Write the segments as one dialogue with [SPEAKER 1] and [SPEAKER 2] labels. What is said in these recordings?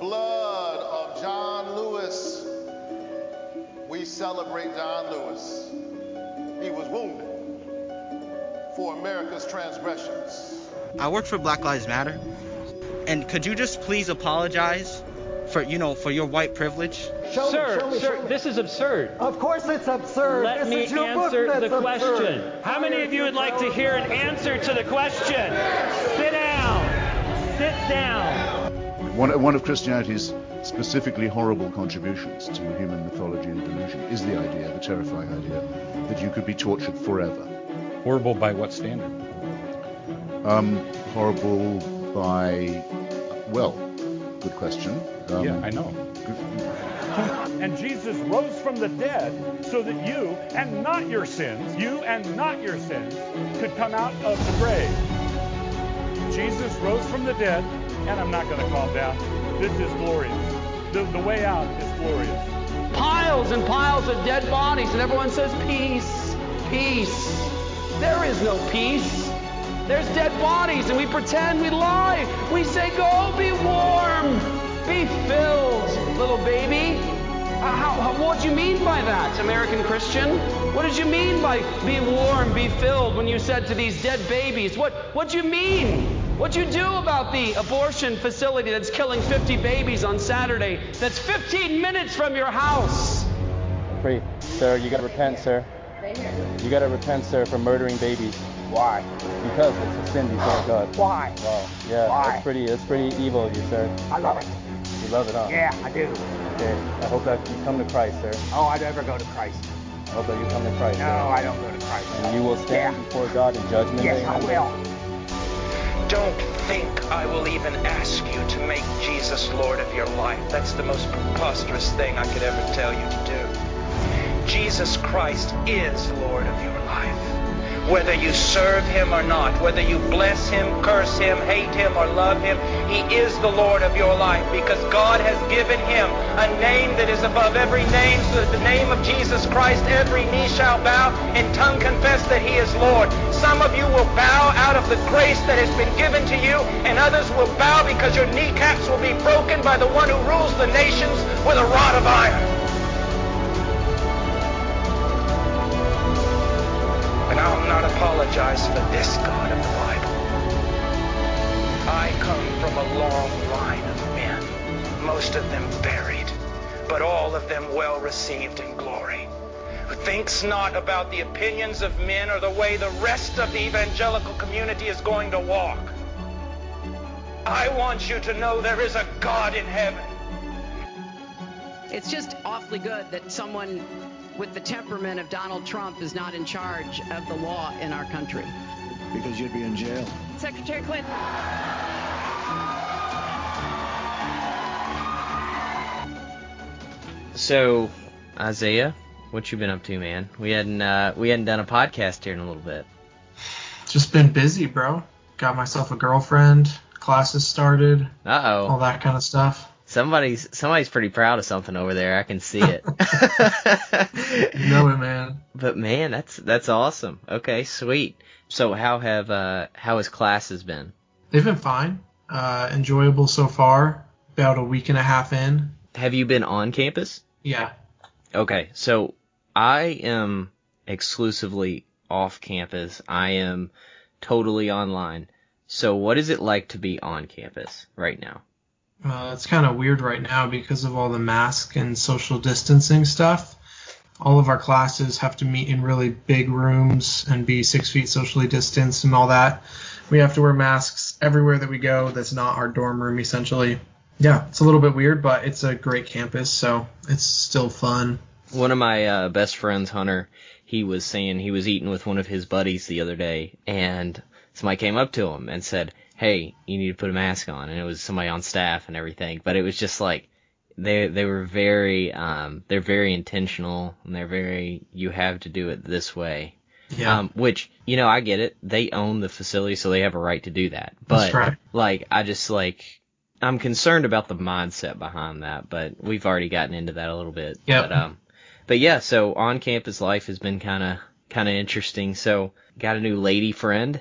[SPEAKER 1] blood of John Lewis, we celebrate John Lewis. He was wounded for America's transgressions.
[SPEAKER 2] I work for Black Lives Matter. And could you just please apologize for, you know, for your white privilege?
[SPEAKER 3] Show
[SPEAKER 4] sir,
[SPEAKER 3] me, show me,
[SPEAKER 4] sir,
[SPEAKER 3] show me.
[SPEAKER 4] this is absurd.
[SPEAKER 3] Of course it's absurd.
[SPEAKER 4] Let
[SPEAKER 3] this
[SPEAKER 4] me
[SPEAKER 3] is your
[SPEAKER 4] answer
[SPEAKER 3] book
[SPEAKER 4] the question.
[SPEAKER 3] absurd.
[SPEAKER 4] How many of you would like to hear an answer to the question? Sit down. Sit down.
[SPEAKER 5] One, one of Christianity's specifically horrible contributions to human mythology and delusion is the idea, the terrifying idea, that you could be tortured forever.
[SPEAKER 6] Horrible by what standard?
[SPEAKER 5] Um, horrible by, well, good question. Um,
[SPEAKER 6] yeah, I know.
[SPEAKER 7] And Jesus rose from the dead so that you and not your sins, you and not your sins, could come out of the grave. Jesus rose from the dead, and I'm not going to calm down. This is glorious. The, the way out is glorious.
[SPEAKER 8] Piles and piles of dead bodies, and everyone says, Peace, peace. There is no peace. There's dead bodies, and we pretend we lie. We say, Go be warm, be filled, little baby. Uh, how, how, what do you mean by that, American Christian? What did you mean by be warm, be filled when you said to these dead babies? What what do you mean? What you do about the abortion facility that's killing 50 babies on Saturday? That's 15 minutes from your house.
[SPEAKER 9] Free, sir. You gotta repent, sir. You gotta repent, sir, for murdering babies.
[SPEAKER 10] Why?
[SPEAKER 9] Because it's a sin before God.
[SPEAKER 10] Why?
[SPEAKER 9] Wow. Yeah.
[SPEAKER 10] Why?
[SPEAKER 9] That's pretty. That's pretty evil of you, sir.
[SPEAKER 10] I love it.
[SPEAKER 9] You love it, huh?
[SPEAKER 10] Yeah, I do.
[SPEAKER 9] Okay. I hope that you come to Christ, sir.
[SPEAKER 10] Oh, I'd never go to Christ.
[SPEAKER 9] I hope that you come to Christ.
[SPEAKER 10] No,
[SPEAKER 9] sir.
[SPEAKER 10] I don't go to Christ.
[SPEAKER 9] And you will stand
[SPEAKER 10] Yeah.
[SPEAKER 9] before God in judgment
[SPEAKER 10] Yes,
[SPEAKER 9] day.
[SPEAKER 10] I will.
[SPEAKER 11] Don't think I will even ask you to make Jesus Lord of your life. That's the most preposterous thing I could ever tell you to do. Jesus Christ is Lord of your life. Whether you serve him or not, whether you bless him, curse him, hate him, or love him, he is the Lord of your life because God has given him a name that is above every name, so that the name of Jesus Christ every knee shall bow and tongue confess that he is Lord. Some of you will bow out of the grace that has been given to you, and others will bow because your kneecaps will be broken by the one who rules the nations with a rod of iron. Not apologize for this God of the Bible. I come from a long line of men, most of them buried, but all of them well received in glory, who thinks not about the opinions of men or the way the rest of the evangelical community is going to walk. I want you to know there is a God in heaven.
[SPEAKER 12] It's just awfully good that someone with the temperament of Donald Trump is not in charge of the law in our country.
[SPEAKER 13] Because you'd be in jail.
[SPEAKER 12] Secretary Clinton.
[SPEAKER 14] So, Isaiah, what you been up to, man? We hadn't uh, we hadn't done a podcast here in a little bit.
[SPEAKER 15] Just been busy, bro. Got myself a girlfriend. Classes started.
[SPEAKER 14] Uh oh.
[SPEAKER 15] All that kind of stuff.
[SPEAKER 14] Somebody's somebody's pretty proud of something over there. I can see it.
[SPEAKER 15] You know it, man.
[SPEAKER 14] But man, that's that's awesome. Okay, sweet. So how have uh how has classes been?
[SPEAKER 15] They've been fine. Uh, enjoyable so far. About a week and a half in.
[SPEAKER 14] Have you been on campus?
[SPEAKER 15] Yeah.
[SPEAKER 14] Okay, so I am exclusively off campus. I am totally online. So what is it like to be on campus right now?
[SPEAKER 15] Uh, it's kind of weird right now because of all the mask and social distancing stuff. All of our classes have to meet in really big rooms and be six feet socially distanced and all that. We have to wear masks everywhere that we go. That's not our dorm room, essentially. Yeah, it's a little bit weird, but it's a great campus, so it's still fun.
[SPEAKER 14] One of my uh, best friends, Hunter, he was saying he was eating with one of his buddies the other day, and somebody came up to him and said, "Hey, you need to put a mask on," and it was somebody on staff and everything. But it was just like they they were very um they're very intentional and they're very you have to do it this way.
[SPEAKER 15] Yeah.
[SPEAKER 14] Um, which you know I get it. They own the facility, so they have a right to do that. But
[SPEAKER 15] That's right.
[SPEAKER 14] like I just like I'm concerned about the mindset behind that, but we've already gotten into that a little bit.
[SPEAKER 15] Yep.
[SPEAKER 14] But um but yeah, so on campus life has been kind of kind of interesting. So got a new lady friend.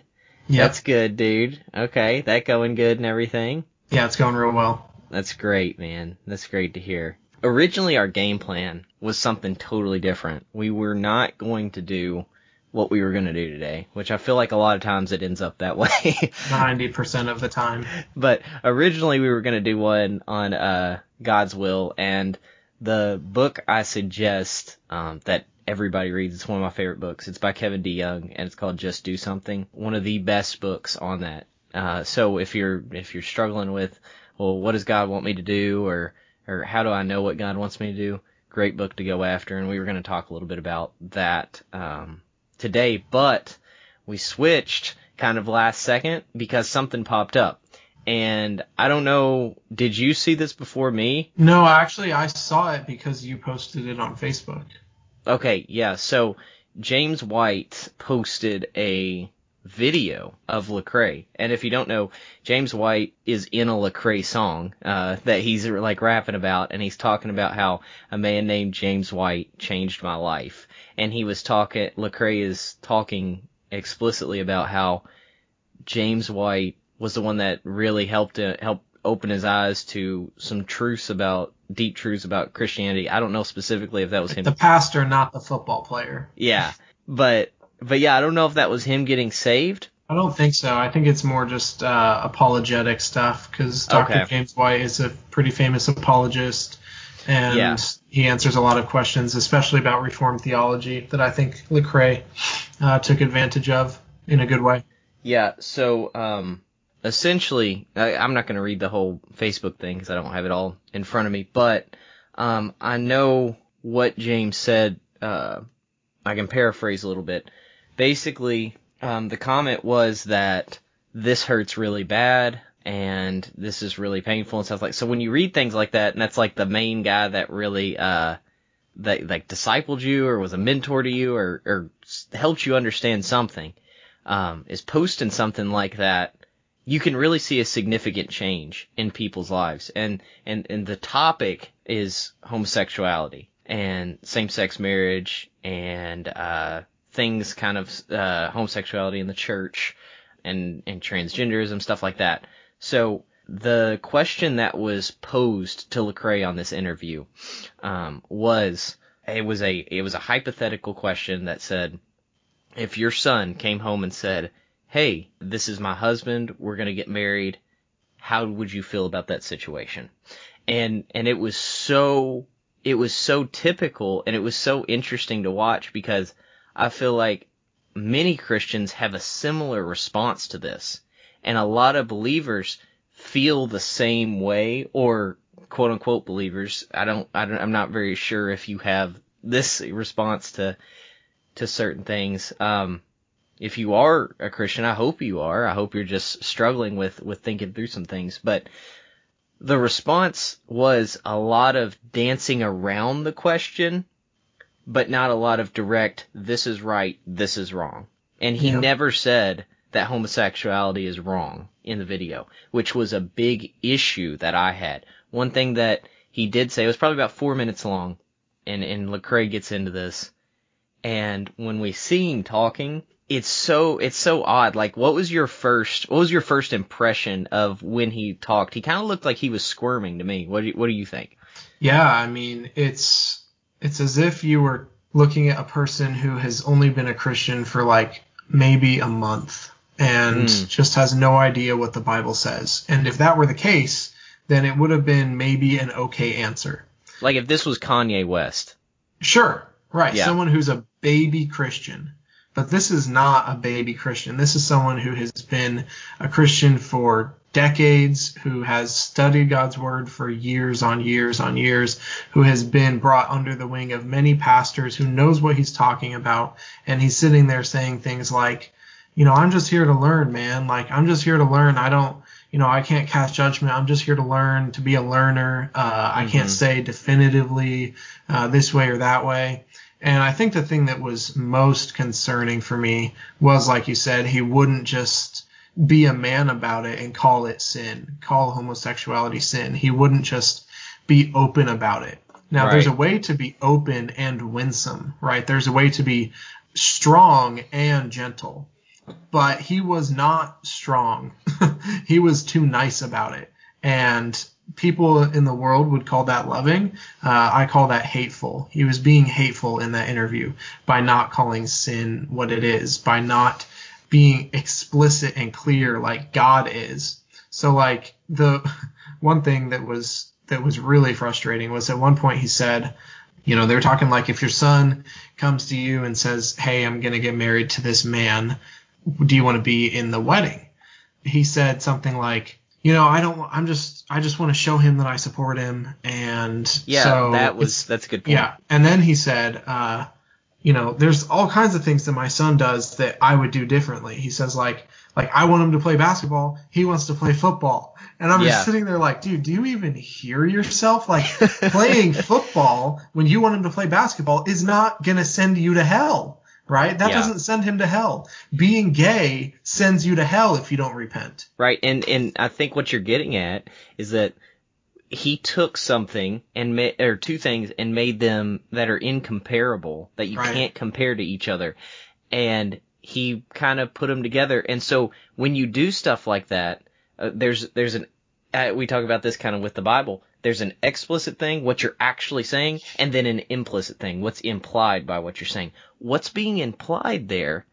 [SPEAKER 14] That's good, dude. Okay, that going good and everything.
[SPEAKER 15] Yeah, it's going real well.
[SPEAKER 14] That's great, man. That's great to hear. Originally, our game plan was something totally different. We were not going to do what we were going to do today, which I feel like a lot of times it ends up that way.
[SPEAKER 15] 90% of the time.
[SPEAKER 14] But originally we were going to do one on uh, God's will, and the book I suggest um, that everybody reads, it's one of my favorite books. It's by Kevin DeYoung, and it's called Just Do Something. One of the best books on that. Uh, so if you're if you're struggling with, well, what does God want me to do, or or how do I know what God wants me to do? Great book to go after, and we were going to talk a little bit about that. Um, today, but we switched kind of last second because something popped up. And I don't know, did you see this before me?
[SPEAKER 15] No, actually, I saw it because you posted it on Facebook.
[SPEAKER 14] Okay, yeah. So James White posted a video of Lecrae, and if you don't know, James White is in a Lecrae song uh, that he's like rapping about, and he's talking about how a man named James White changed my life, and he was talking. Lecrae is talking explicitly about how James White was the one that really helped uh, help open his eyes to some truths about deep truths about Christianity. I don't know specifically if that was him.
[SPEAKER 15] The pastor, not the football player.
[SPEAKER 14] Yeah, but but yeah, I don't know if that was him getting saved.
[SPEAKER 15] I don't think so. I think it's more just uh, apologetic stuff because Dr.
[SPEAKER 14] Okay.
[SPEAKER 15] James White is a pretty famous apologist, and
[SPEAKER 14] Yeah.
[SPEAKER 15] he answers a lot of questions, especially about Reformed theology, that I think Lecrae uh, took advantage of in a good way.
[SPEAKER 14] Yeah, so um, essentially, I, I'm not going to read the whole Facebook thing because I don't have it all in front of me, but um, I know what James said. Uh, I can paraphrase a little bit. Basically, um, the comment was that this hurts really bad and this is really painful and stuff like. So when you read things like that, and that's like the main guy that really uh, that like discipled you or was a mentor to you or or helped you understand something um, is posting something like that, you can really see a significant change in people's lives. And and and the topic is homosexuality and same-sex marriage and uh, things kind of uh, homosexuality in the church and and transgenderism stuff like that. So the question that was posed to Lecrae on this interview um, was it was a it was a hypothetical question that said if your son came home and said, "Hey, this is my husband. We're going to get married. How would you feel about that situation?" And and it was so it was so typical and it was so interesting to watch because I feel like many Christians have a similar response to this. And a lot of believers feel the same way or quote unquote believers. I don't, I don't I'm not very sure if you have this response to to certain things. Um, if you are a Christian, I hope you are. I hope you're just struggling with with thinking through some things. But the response was a lot of dancing around the question, but not a lot of direct. This is right. This is wrong. And he
[SPEAKER 15] Yeah.
[SPEAKER 14] never said that homosexuality is wrong in the video, which was a big issue that I had. One thing that he did say it was probably about four minutes long, and and Lecrae gets into this, and when we see him talking, it's so it's so odd. Like, what was your first what was your first impression of when he talked? He kind of looked like he was squirming to me. What do you, what do you think?
[SPEAKER 15] Yeah, I mean, it's it's as if you were looking at a person who has only been a Christian for like maybe a month and
[SPEAKER 14] Mm.
[SPEAKER 15] just has no idea what the Bible says. And if that were the case, then it would have been maybe an okay answer.
[SPEAKER 14] Like if this was Kanye West.
[SPEAKER 15] Sure, right.
[SPEAKER 14] Yeah.
[SPEAKER 15] Someone who's a baby Christian. But this is not a baby Christian. This is someone who has been a Christian for decades, who has studied God's word for years on years on years, who has been brought under the wing of many pastors, who knows what he's talking about. And he's sitting there saying things like, you know, I'm just here to learn, man. Like, I'm just here to learn. I don't, you know, I can't cast judgment. I'm just here to learn, to be a learner. Uh, I can't
[SPEAKER 14] Mhm.
[SPEAKER 15] say definitively uh, this way or that way. And I think the thing that was most concerning for me was, like you said, he wouldn't just be a man about it and call it sin, call homosexuality sin. He wouldn't just be open about it. Now, there's a way to be open and winsome, right? There's a way to be strong and gentle. But he was not strong. he was too nice about it. And people in the world would call that loving. Uh, I call that hateful. He was being hateful in that interview by not calling sin what it is, by not being explicit and clear like God is. So like the one thing that was that was really frustrating was at one point he said, you know, they're talking like if your son comes to you and says, "Hey, I'm going to get married to this man. Do you want to be in the wedding?" He said something like, "You know, I don't I'm just I just want to show him that I support him and
[SPEAKER 14] Yeah,
[SPEAKER 15] so
[SPEAKER 14] that was that's a good point.
[SPEAKER 15] yeah. And then he said, uh, you know, there's all kinds of things that my son does that I would do differently. He says like, like I want him to play basketball. He wants to play football. And I'm
[SPEAKER 14] Yeah.
[SPEAKER 15] just sitting there like, dude, do you even hear yourself? Like playing football when you want him to play basketball is not going to send you to hell, right? That
[SPEAKER 14] Yeah.
[SPEAKER 15] doesn't send him to hell. Being gay sends you to hell if you don't repent.
[SPEAKER 14] Right, and and I think what you're getting at is that he took something and made or two things and made them that are incomparable that you
[SPEAKER 15] Right.
[SPEAKER 14] can't compare to each other, and he kind of put them together. And so when you do stuff like that, uh, there's there's an uh, we talk about this kind of with the Bible. There's an explicit thing, what you're actually saying, and then an implicit thing, what's implied by what you're saying. What's being implied there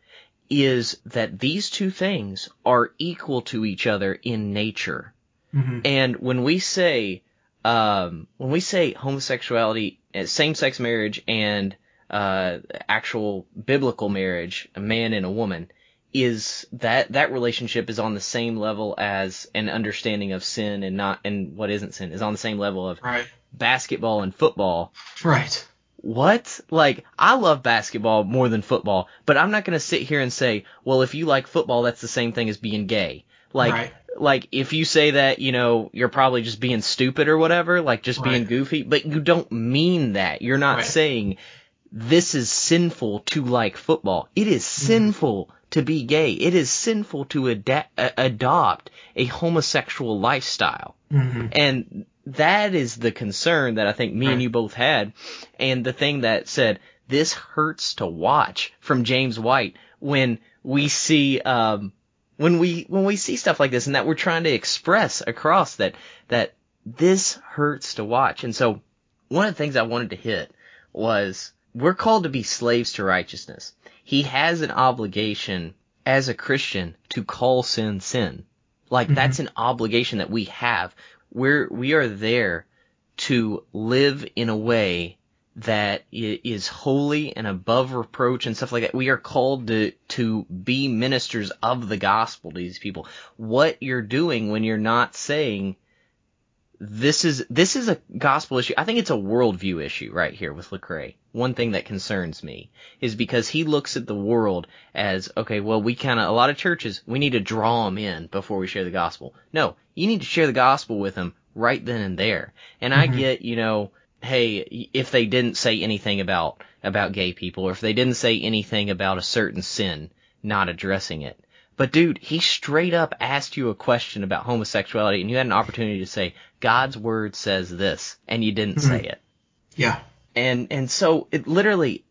[SPEAKER 14] is that these two things are equal to each other in nature.
[SPEAKER 15] Mhm.
[SPEAKER 14] And when we say, um, when we say homosexuality, uh, same-sex marriage, and uh, actual biblical marriage, a man and a woman, is that that relationship is on the same level as an understanding of sin and not and what isn't sin is on the same level of
[SPEAKER 15] Right.
[SPEAKER 14] basketball and football.
[SPEAKER 15] Right.
[SPEAKER 14] What? Like, I love basketball more than football, but I'm not gonna sit here and say, well, if you like football, that's the same thing as being gay. Like,
[SPEAKER 15] Right.
[SPEAKER 14] like if you say that, you know, you're probably just being stupid or whatever, like just being goofy, but you don't mean that. You're not
[SPEAKER 15] Right.
[SPEAKER 14] saying this is sinful to like football. It is
[SPEAKER 15] Mm-hmm.
[SPEAKER 14] sinful to be gay. It is sinful to adopt a homosexual lifestyle.
[SPEAKER 15] Mhm.
[SPEAKER 14] And that is the concern that I think me and you both had. And the thing that said, this hurts to watch from James White when we see, um, when we, when we see stuff like this and that we're trying to express across that, that this hurts to watch. And so one of the things I wanted to hit was we're called to be slaves to righteousness. He has an obligation as a Christian to call sin sin. Like
[SPEAKER 15] Mhm.
[SPEAKER 14] that's an obligation that we have. We're we are there to live in a way that is holy and above reproach and stuff like that. We are called to to be ministers of the gospel to these people. What you're doing when you're not saying this is this is a gospel issue. I think it's a worldview issue right here with Lecrae. One thing that concerns me is because he looks at the world as okay, well, we kind of a lot of churches we need to draw them in before we share the gospel. No, you need to share the gospel with them right then and there. And I
[SPEAKER 15] Mhm.
[SPEAKER 14] get, you know, hey, if they didn't say anything about about gay people or if they didn't say anything about a certain sin, not addressing it. But dude, he straight up asked you a question about homosexuality and you had an opportunity to say, God's word says this, and you didn't
[SPEAKER 15] Mhm.
[SPEAKER 14] say it.
[SPEAKER 15] Yeah.
[SPEAKER 14] And, and so it literally,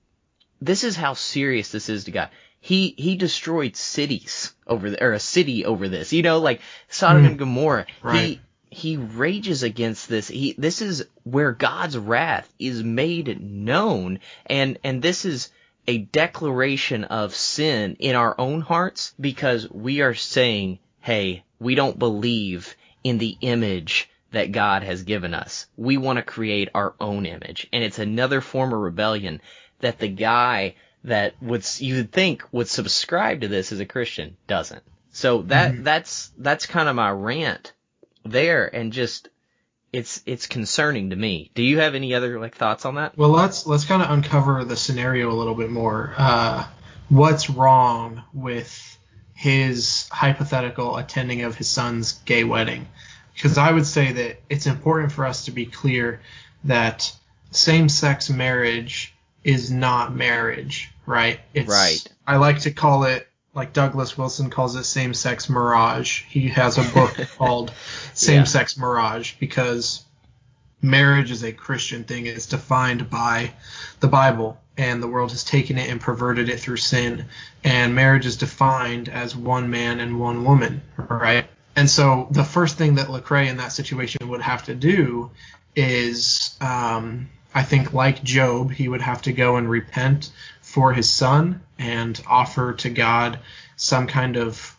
[SPEAKER 14] this is how serious this is to God. He, he destroyed cities over the, or a city over this, you know, like Sodom
[SPEAKER 15] Mm.
[SPEAKER 14] and Gomorrah.
[SPEAKER 15] Right.
[SPEAKER 14] He, he rages against this. He, this is where God's wrath is made known. And, and this is, a declaration of sin in our own hearts because we are saying, hey, we don't believe in the image that God has given us. We want to create our own image. And it's another form of rebellion that the guy that would, you would think would subscribe to this as a Christian doesn't. So that, mm-hmm. that's, that's kind of my rant there and just, it's, it's concerning to me. Do you have any other like thoughts on that?
[SPEAKER 15] Well, let's let's kind of uncover the scenario a little bit more. Uh, what's wrong with his hypothetical attending of his son's gay wedding? Because I would say that it's important for us to be clear that same-sex marriage is not marriage, right? It's,
[SPEAKER 14] Right.
[SPEAKER 15] I like to call it like Douglas Wilson calls it same-sex mirage. He has a book called Same-Sex Mirage because marriage is a Christian thing. It's defined by the Bible, and the world has taken it and perverted it through sin. And marriage is defined as one man and one woman, right? And so the first thing that Lecrae in that situation would have to do is, um, I think, like Job, he would have to go and repent for his son and offer to God some kind of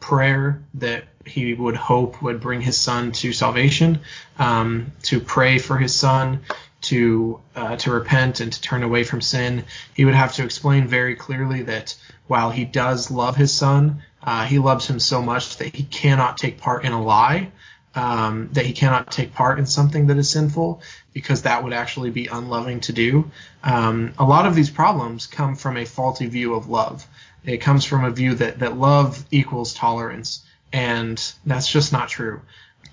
[SPEAKER 15] prayer that he would hope would bring his son to salvation, um, to pray for his son, to uh, to repent and to turn away from sin. He would have to explain very clearly that while he does love his son, uh, he loves him so much that he cannot take part in a lie, um, that he cannot take part in something that is sinful, because that would actually be unloving to do. Um, a lot of these problems come from a faulty view of love. It comes from a view that, that love equals tolerance, and that's just not true.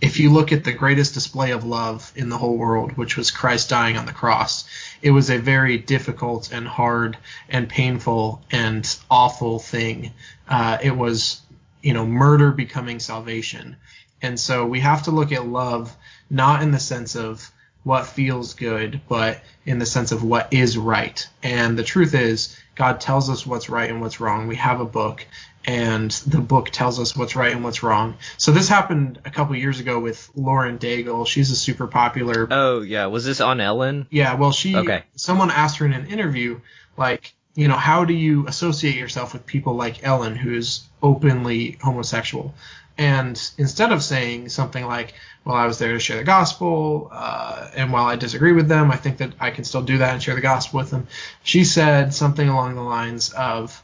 [SPEAKER 15] If you look at the greatest display of love in the whole world, which was Christ dying on the cross, it was a very difficult and hard and painful and awful thing. Uh, it was, you know, murder becoming salvation. And so we have to look at love not in the sense of what feels good, but in the sense of what is right. And the truth is, God tells us what's right and what's wrong. We have a book, and the book tells us what's right and what's wrong. So this happened a couple years ago with Lauren Daigle. She's a super popular.
[SPEAKER 14] Oh yeah, was this on Ellen?
[SPEAKER 15] Yeah, well she.
[SPEAKER 14] Okay.
[SPEAKER 15] Someone asked her in an interview, like, you know, how do you associate yourself with people like Ellen, who is openly homosexual? And instead of saying something like, well, I was there to share the gospel, uh, and while I disagree with them, I think that I can still do that and share the gospel with them, she said something along the lines of,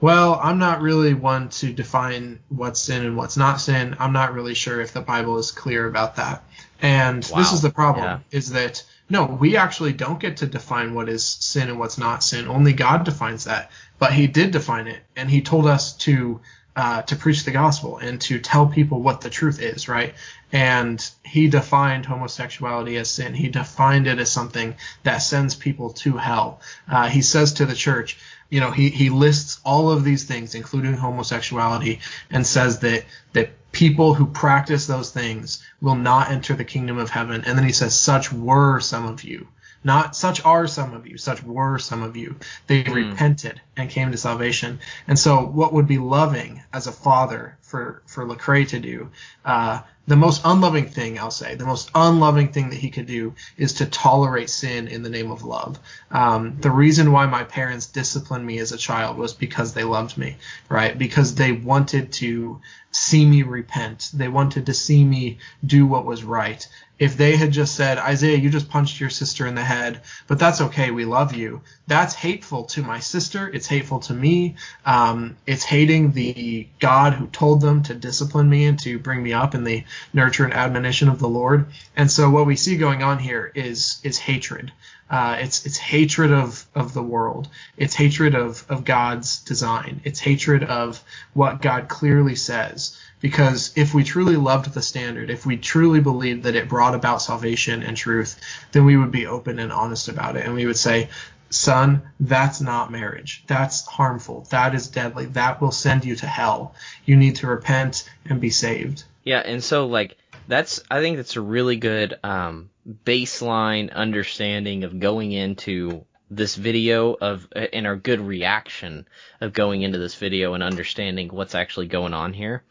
[SPEAKER 15] well, I'm not really one to define what's sin and what's not sin. I'm not really sure if the Bible is clear about that. And
[SPEAKER 14] Wow.
[SPEAKER 15] this is the problem
[SPEAKER 14] Yeah.
[SPEAKER 15] is that no, we actually don't get to define what is sin and what's not sin. Only God defines that. But he did define it and he told us to uh, to preach the gospel and to tell people what the truth is, right? And he defined homosexuality as sin. He defined it as something that sends people to hell. Uh, he says to the church, you know, he, he lists all of these things, including homosexuality, and says that that people who practice those things will not enter the kingdom of heaven. And then he says, such were some of you. Not such are some of you, such were some of you. They repented and came to salvation. And so, what would be loving as a father for for Lecrae to do? Uh, the most unloving thing, I'll say, the most unloving thing that he could do is to tolerate sin in the name of love. Um, the reason why my parents disciplined me as a child was because they loved me, right? Because they wanted to see me repent. They wanted to see me do what was right. If they had just said, Isaiah, you just punched your sister in the head, but that's okay, we love you, that's hateful to my sister. It's hateful to me. Um, it's hating the God who told them to discipline me and to bring me up in the nurture and admonition of the Lord. And so what we see going on here is is hatred. Uh, it's it's hatred of of the world. It's hatred of of God's design. It's hatred of what God clearly says. Because if we truly loved the standard, if we truly believed that it brought about salvation and truth, then we would be open and honest about it, and we would say, son, that's not marriage. That's harmful. That is deadly. That will send you to hell. You need to repent and be saved.
[SPEAKER 14] Yeah, and so like that's I think that's a really good um, baseline understanding of going into this video of and our good reaction of going into this video and understanding what's actually going on here.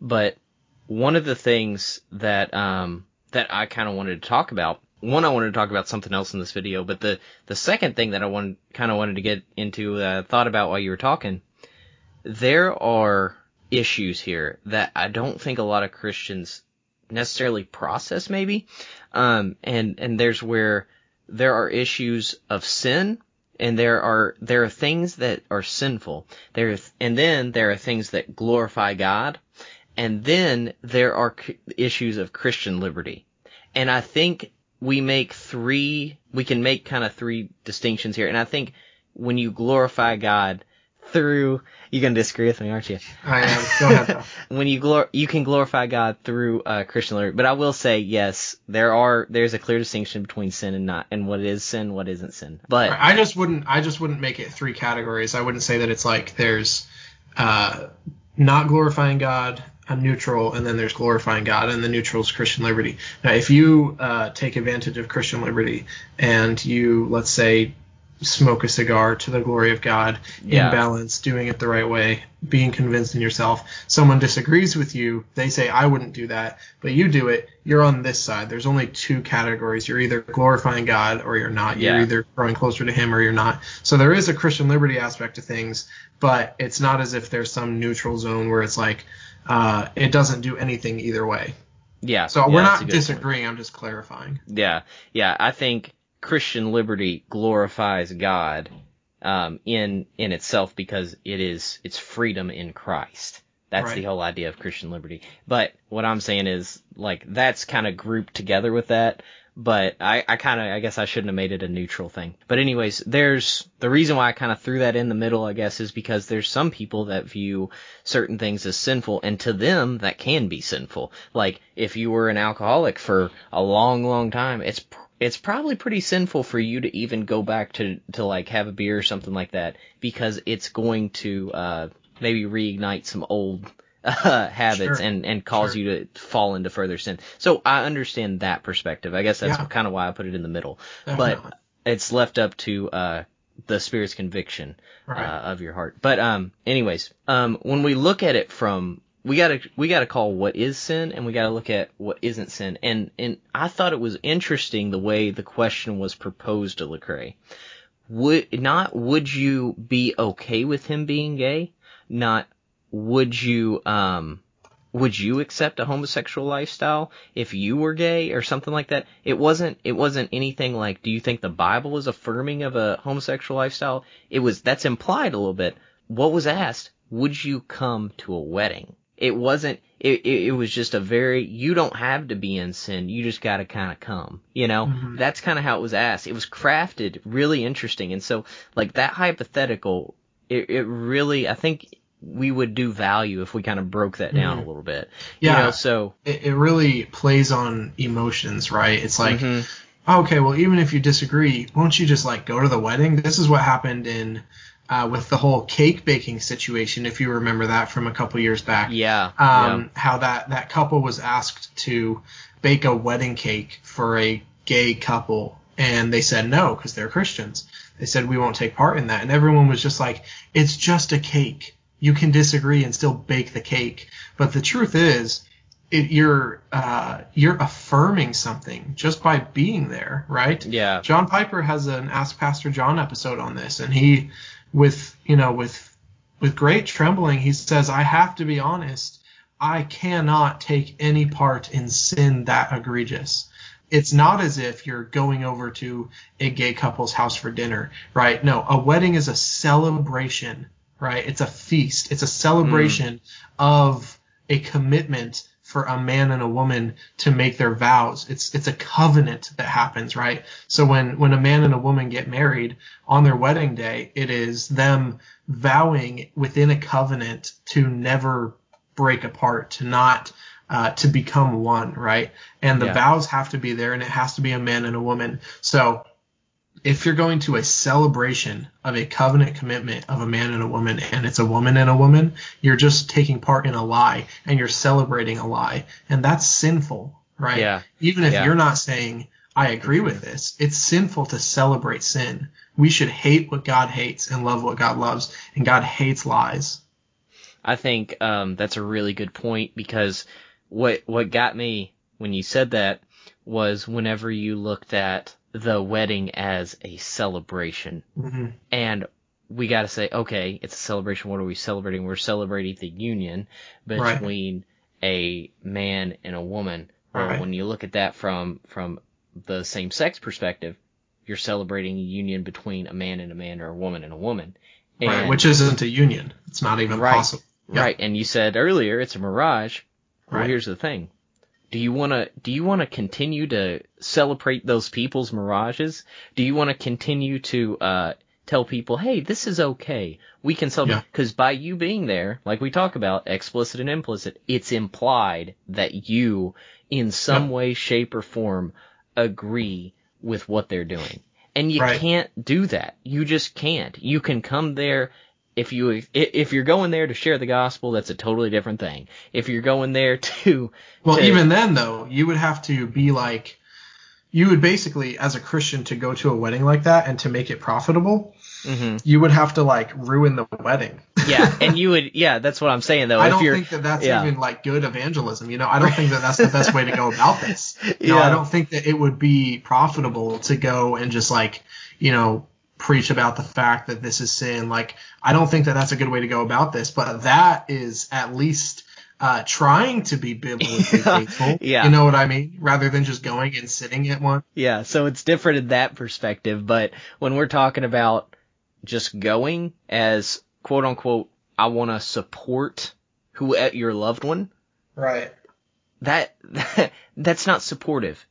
[SPEAKER 14] But one of the things that um, that I kind of wanted to talk about one I wanted to talk about something else in this video, but the the second thing that I wanted kind of wanted to get into uh, thought about while you were talking, there are issues here that I don't think a lot of Christians necessarily process maybe. Um, and, and there's where there are issues of sin and there are, there are things that are sinful. There, and then there are things that glorify God. And then there are issues of Christian liberty. And I think we make three, we can make kind of three distinctions here. And I think when you glorify God, through you're gonna disagree with me, aren't you?
[SPEAKER 15] I am. Go ahead.
[SPEAKER 14] When you glor you can glorify God through uh, Christian liberty, but I will say yes, there are there's a clear distinction between sin and not and what is sin, what isn't sin. But
[SPEAKER 15] I just wouldn't. I just wouldn't make it three categories. I wouldn't say that it's like there's uh, not glorifying God, a neutral, and then there's glorifying God, and the neutral is Christian liberty. Now, if you uh, take advantage of Christian liberty and you, let's say, smoke a cigar to the glory of God
[SPEAKER 14] Yeah.
[SPEAKER 15] in balance, doing it the right way, being convinced in yourself. Someone disagrees with you, they say, I wouldn't do that, but you do it, you're on this side. There's only two categories. You're either glorifying God or you're not. You're either growing closer to Him or you're not. So there is a Christian liberty aspect to things, but it's not as if there's some neutral zone where it's like, uh, it doesn't do anything either way.
[SPEAKER 14] Yeah.
[SPEAKER 15] So
[SPEAKER 14] yeah,
[SPEAKER 15] we're not
[SPEAKER 14] good point.
[SPEAKER 15] disagreeing, I'm just clarifying.
[SPEAKER 14] Yeah, yeah. I think Christian liberty glorifies God um, in in itself because it is it's freedom in Christ. That's
[SPEAKER 15] Right.
[SPEAKER 14] the whole idea of Christian liberty. But what I'm saying is like that's kind of grouped together with that. But I, I kind of I guess I shouldn't have made it a neutral thing. But anyways, there's the reason why I kind of threw that in the middle. I guess is because there's some people that view certain things as sinful, and to them that can be sinful. Like if you were an alcoholic for a long, long time, it's it's probably pretty sinful for you to even go back to to like have a beer or something like that because it's going to uh maybe reignite some old uh, habits
[SPEAKER 15] Sure.
[SPEAKER 14] and and cause
[SPEAKER 15] Sure.
[SPEAKER 14] you to fall into further sin. So I understand that perspective. I guess that's
[SPEAKER 15] Yeah.
[SPEAKER 14] kind of why I put it in the middle.
[SPEAKER 15] Definitely.
[SPEAKER 14] But it's left up to uh the spirit's conviction
[SPEAKER 15] Right.
[SPEAKER 14] uh, of your heart. But um anyways, um when we look at it from we gotta we gotta call what is sin and we gotta look at what isn't sin. And and I thought it was interesting the way the question was proposed to Lecrae. Would not would you be okay with him being gay? Not would you um would you accept a homosexual lifestyle if you were gay or something like that? It wasn't it wasn't anything like do you think the Bible is affirming of a homosexual lifestyle? It was that's implied a little bit. What was asked, would you come to a wedding? It wasn't it, it, it was just a very you don't have to be in sin, you just gotta kinda come. You know?
[SPEAKER 15] Mhm.
[SPEAKER 14] That's kinda how it was asked. It was crafted really interesting. And so like that hypothetical it, it really I think we would do value if we kind of broke that down
[SPEAKER 15] Mhm.
[SPEAKER 14] a little bit.
[SPEAKER 15] Yeah.
[SPEAKER 14] You know, so
[SPEAKER 15] It, it really plays on emotions, right? It's like,
[SPEAKER 14] Mhm.
[SPEAKER 15] okay, well, even if you disagree, won't you just like go to the wedding? This is what happened in uh, with the whole cake baking situation, if you remember that from a couple years back.
[SPEAKER 14] yeah,
[SPEAKER 15] um, how that that couple was asked to bake a wedding cake for a gay couple, and they said no because they're Christians. They said we won't take part in that, and everyone was just like, "It's just a cake. You can disagree and still bake the cake." But the truth is, it, you're uh, you're affirming something just by being there, right?
[SPEAKER 14] yeah,
[SPEAKER 15] John Piper has an Ask Pastor John episode on this, and he, with you know, with with great trembling, he says, "I have to be honest. I cannot take any part in sin that egregious." It's not as if you're going over to a gay couple's house for dinner, right? No, a wedding is a celebration, right? It's a feast. It's a celebration mm. of a commitment for a man and a woman to make their vows. It's it's a covenant that happens, right? So when when a man and a woman get married on their wedding day, it is them vowing within a covenant to never break apart, to not uh, to become one, right? And the
[SPEAKER 14] Yeah.
[SPEAKER 15] vows have to be there, and it has to be a man and a woman. So if you're going to a celebration of a covenant commitment of a man and a woman and it's a woman and a woman, you're just taking part in a lie and you're celebrating a lie. And that's sinful, right?
[SPEAKER 14] Yeah.
[SPEAKER 15] Even if
[SPEAKER 14] Yeah.
[SPEAKER 15] you're not saying, I agree with this, it's sinful to celebrate sin. We should hate what God hates and love what God loves. And God hates lies.
[SPEAKER 14] I think um, that's a really good point because what what got me when you said that was whenever you looked at the wedding as a celebration,
[SPEAKER 15] hmm
[SPEAKER 14] and we got to say, okay, it's a celebration. What are we celebrating? We're celebrating the union
[SPEAKER 15] Right.
[SPEAKER 14] between a man and a woman. Well,
[SPEAKER 15] Right.
[SPEAKER 14] when you look at that from from the same sex perspective, you're celebrating a union between a man and a man or a woman and a woman.
[SPEAKER 15] Right. Which isn't a union. It's not even
[SPEAKER 14] Right.
[SPEAKER 15] possible. Yeah.
[SPEAKER 14] Right, and you said earlier it's a mirage. Well,
[SPEAKER 15] Right.
[SPEAKER 14] here's the thing. Do you want to do you want to continue to celebrate those people's mirages? Do you want to continue to uh tell people, "Hey, this is okay. We can celebrate."
[SPEAKER 15] Yeah.
[SPEAKER 14] Cuz by you being there, like we talk about explicit and implicit, it's implied that you in some
[SPEAKER 15] Yeah.
[SPEAKER 14] way shape or form agree with what they're doing. And you
[SPEAKER 15] Right.
[SPEAKER 14] can't do that. You just can't. You can come there if you if you're going there to share the gospel, that's a totally different thing. If you're going there to
[SPEAKER 15] Well,
[SPEAKER 14] to-
[SPEAKER 15] even then though, you would have to be like, you would basically, as a Christian, to go to a wedding like that and to make it profitable,
[SPEAKER 14] Mhm.
[SPEAKER 15] you would have to like ruin the wedding.
[SPEAKER 14] Yeah, and you would. Yeah, that's what I'm saying though.
[SPEAKER 15] I don't think that that's
[SPEAKER 14] yeah.
[SPEAKER 15] even like good evangelism. You know, I don't think that that's the best way to go about this. You know,
[SPEAKER 14] Yeah.
[SPEAKER 15] I don't think that it would be profitable to go and just like, you know, preach about the fact that this is sin. Like, I don't think that that's a good way to go about this, but that is at least uh, trying to be biblically faithful.
[SPEAKER 14] Yeah.
[SPEAKER 15] You know what I mean? Rather than just going and sitting at one.
[SPEAKER 14] Yeah, so it's different in that perspective, but when we're talking about just going as quote unquote, I want to support who at your loved one,
[SPEAKER 15] Right.
[SPEAKER 14] that, that's not supportive.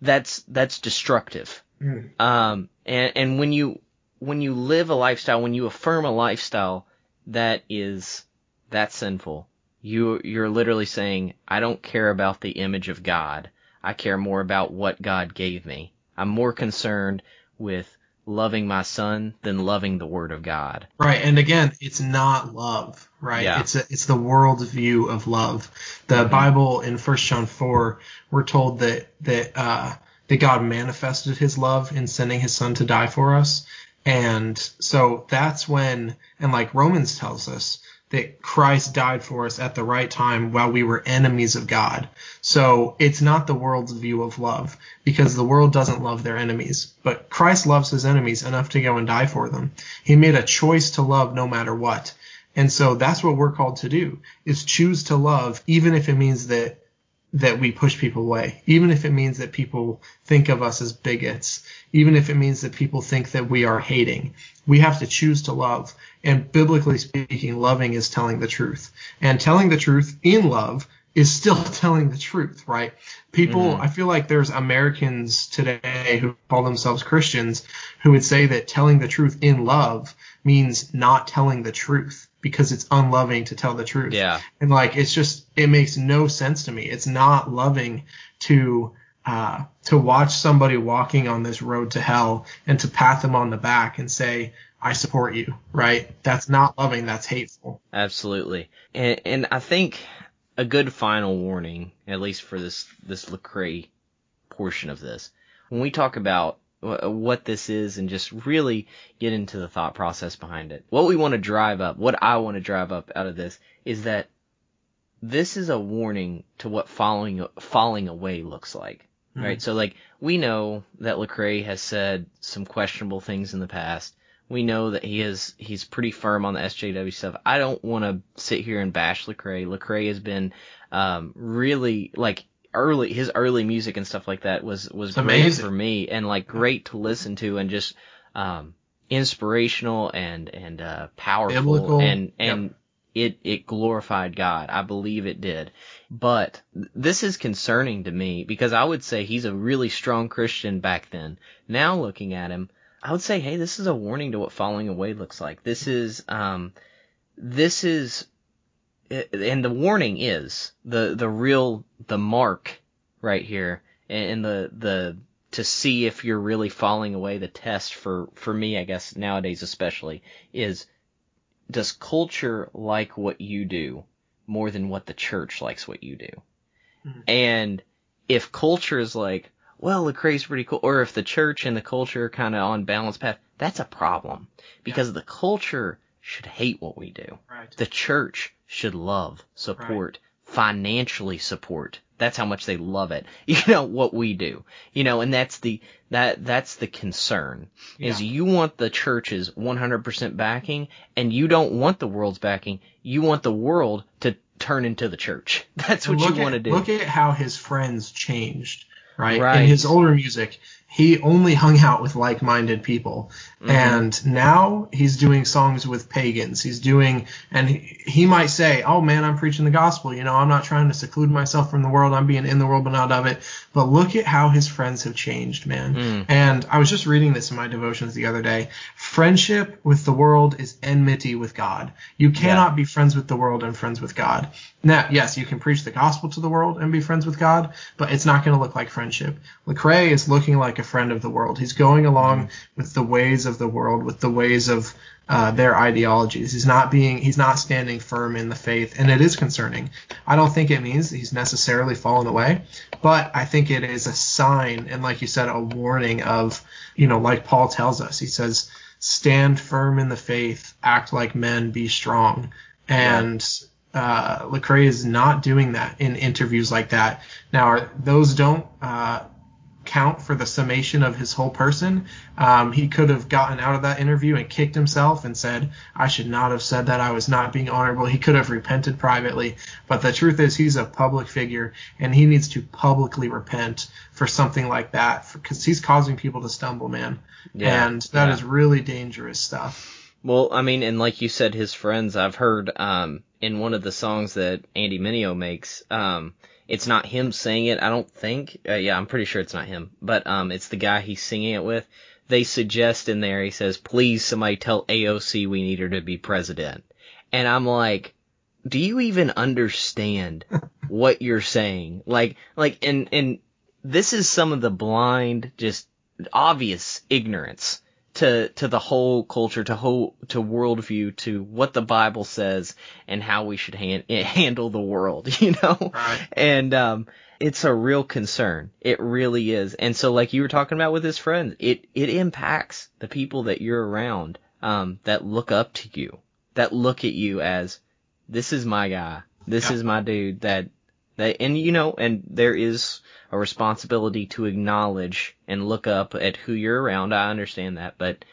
[SPEAKER 14] That's that's destructive.
[SPEAKER 15] Mm.
[SPEAKER 14] Um, and and when you when you live a lifestyle, when you affirm a lifestyle that is that sinful, you you're literally saying, I don't care about the image of God. I care more about what God gave me. I'm more concerned with loving my son than loving the word of God.
[SPEAKER 15] Right, and again, it's not love, right?
[SPEAKER 14] Yeah.
[SPEAKER 15] It's a, it's the world view of love. The
[SPEAKER 14] Mhm.
[SPEAKER 15] Bible in First John four, we're told that that uh, that God manifested His love in sending His Son to die for us, and so that's when, and like Romans tells us that Christ died for us at the right time while we were enemies of God. So it's not the world's view of love because the world doesn't love their enemies, but Christ loves his enemies enough to go and die for them. He made a choice to love no matter what. And so that's what we're called to do is choose to love even if it means that that we push people away, even if it means that people think of us as bigots, even if it means that people think that we are hating. We have to choose to love. And biblically speaking, loving is telling the truth. And telling the truth in love is still telling the truth, right? People,
[SPEAKER 14] Mhm.
[SPEAKER 15] I feel like there's Americans today who call themselves Christians who would say that telling the truth in love means not telling the truth because it's unloving to tell the truth.
[SPEAKER 14] Yeah.
[SPEAKER 15] And like it's just it makes no sense to me. It's not loving to uh to watch somebody walking on this road to hell and to pat them on the back and say, I support you, right? That's not loving, that's hateful.
[SPEAKER 14] Absolutely. And, and I think a good final warning, at least for this, this Lecrae portion of this, when we talk about what this is and just really get into the thought process behind it. What we want to drive up, what I want to drive up out of this is that this is a warning to what falling, falling away looks like. Right? So like, we know that Lecrae has said some questionable things in the past. We know that he is he's pretty firm on the SJW stuff. I don't want to sit here and bash Lecrae. Lecrae has been um, really like early his early music and stuff like that was was
[SPEAKER 15] It's
[SPEAKER 14] great
[SPEAKER 15] amazing.
[SPEAKER 14] for me and like great to listen to and just um, inspirational and and uh, powerful
[SPEAKER 15] Biblical.
[SPEAKER 14] and
[SPEAKER 15] Yep.
[SPEAKER 14] and it it glorified God. I believe it did. But this is concerning to me because I would say he's a really strong Christian back then. Now looking at him, I would say, hey, this is a warning to what falling away looks like. This is, um, this is, and the warning is the the real the mark right here, and the the to see if you're really falling away. The test for for me, I guess nowadays especially, is does culture like what you do more than what the church likes what you do? Mm-hmm. And if culture is like, well, Lecrae's pretty cool, or if the church and the culture are kind of on balance path, that's a problem because the culture should hate what we do.
[SPEAKER 15] Right.
[SPEAKER 14] The church should love, support, financially support. That's how much they love it. You know what we do. You know, and that's the that that's the concern. Is you want the church's 100% backing and you don't want the world's backing. You want the world to turn into the church. That's what you want to do.
[SPEAKER 15] Look at how his friends changed, right?
[SPEAKER 14] Right.
[SPEAKER 15] In his older music, he only hung out with like-minded people.
[SPEAKER 14] Mhm.
[SPEAKER 15] And now he's doing songs with pagans. He's doing, and he, he might say, oh man, I'm preaching the gospel. You know, I'm not trying to seclude myself from the world. I'm being in the world, but not of it. But look at how his friends have changed, man.
[SPEAKER 14] Mm.
[SPEAKER 15] And I was just reading this in my devotions the other day. Friendship with the world is enmity with God. You cannot be friends with the world and friends with God. Now, yes, you can preach the gospel to the world and be friends with God, but it's not going to look like friendship. Lecrae is looking like a friend of the world. He's going along mm-hmm. with the ways of the world, with the ways of uh, their ideologies. He's not being he's not standing firm in the faith, and it is concerning. I don't think it means he's necessarily fallen away, but I think it is a sign, and like you said, a warning of you know, like Paul tells us. He says, "Stand firm in the faith, act like men, be strong." And uh, Lecrae is not doing that in interviews like that. Now, those don't uh, count for the summation of his whole person. Um, he could have gotten out of that interview and kicked himself and said, I should not have said that. I was not being honorable. He could have repented privately. But the truth is, he's a public figure and he needs to publicly repent for something like that because he's causing people to stumble, man. Yeah, and that yeah. is really dangerous stuff.
[SPEAKER 14] Well, I mean, and like you said, his friends, I've heard um, in one of the songs that Andy Mineo makes, um, it's not him saying it, I don't think. Uh, yeah, I'm pretty sure it's not him, but um, it's the guy he's singing it with. They suggest in there, he says, "Please, somebody tell AOC we need her to be president." And I'm like, do you even understand what you're saying? Like, like, and and this is some of the blind, just obvious ignorance to to the whole culture, to whole to worldview, to what the Bible says and how we should hand, handle the world, you know.
[SPEAKER 15] Right.
[SPEAKER 14] And um, it's a real concern. It really is. And so, like you were talking about with his friends, it it impacts the people that you're around, um, that look up to you, that look at you as this is my guy, this yeah. is my dude. That and you know, and there is a responsibility to acknowledge and look up at who you're around. I understand that, but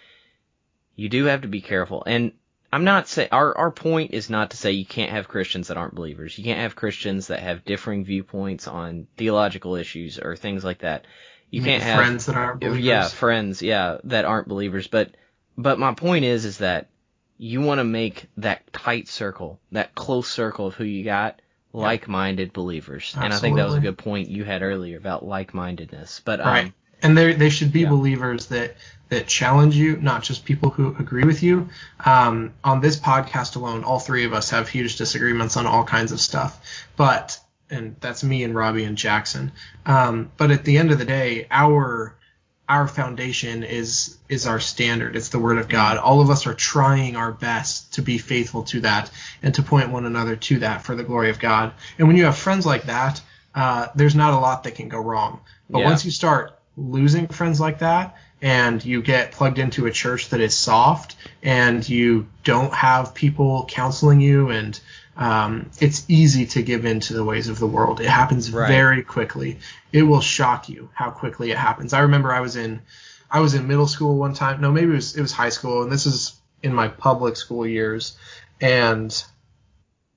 [SPEAKER 14] you do have to be careful. And I'm not saying our our point is not to say you can't have Christians that aren't believers. You can't have Christians that have differing viewpoints on theological issues or things like that. You,
[SPEAKER 15] you
[SPEAKER 14] can't have
[SPEAKER 15] friends that aren't believers.
[SPEAKER 14] Yeah, friends, yeah, that aren't believers. But but my point is is that you want to make that tight circle, that close circle of who you got, like-minded believers. Absolutely. And I think that was a good point you had earlier about like-mindedness. But um,
[SPEAKER 15] right, and they they should be yeah. believers that that challenge you, not just people who agree with you. Um, on this podcast alone, all three of us have huge disagreements on all kinds of stuff, but and that's me and Robby and Jackson. Um, but at the end of the day, our our foundation is is our standard. It's the word of God. All of us are trying our best to be faithful to that and to point one another to that for the glory of God. And when you have friends like that, uh, there's not a lot that can go wrong. But yeah. once you start losing friends like that and you get plugged into a church that is soft and you don't have people counseling you and um, it's easy to give in to the ways of the world. It happens right. very quickly. It will shock you how quickly it happens. I remember I was in I was in middle school one time. No, maybe it was it was high school, and this is in my public school years. And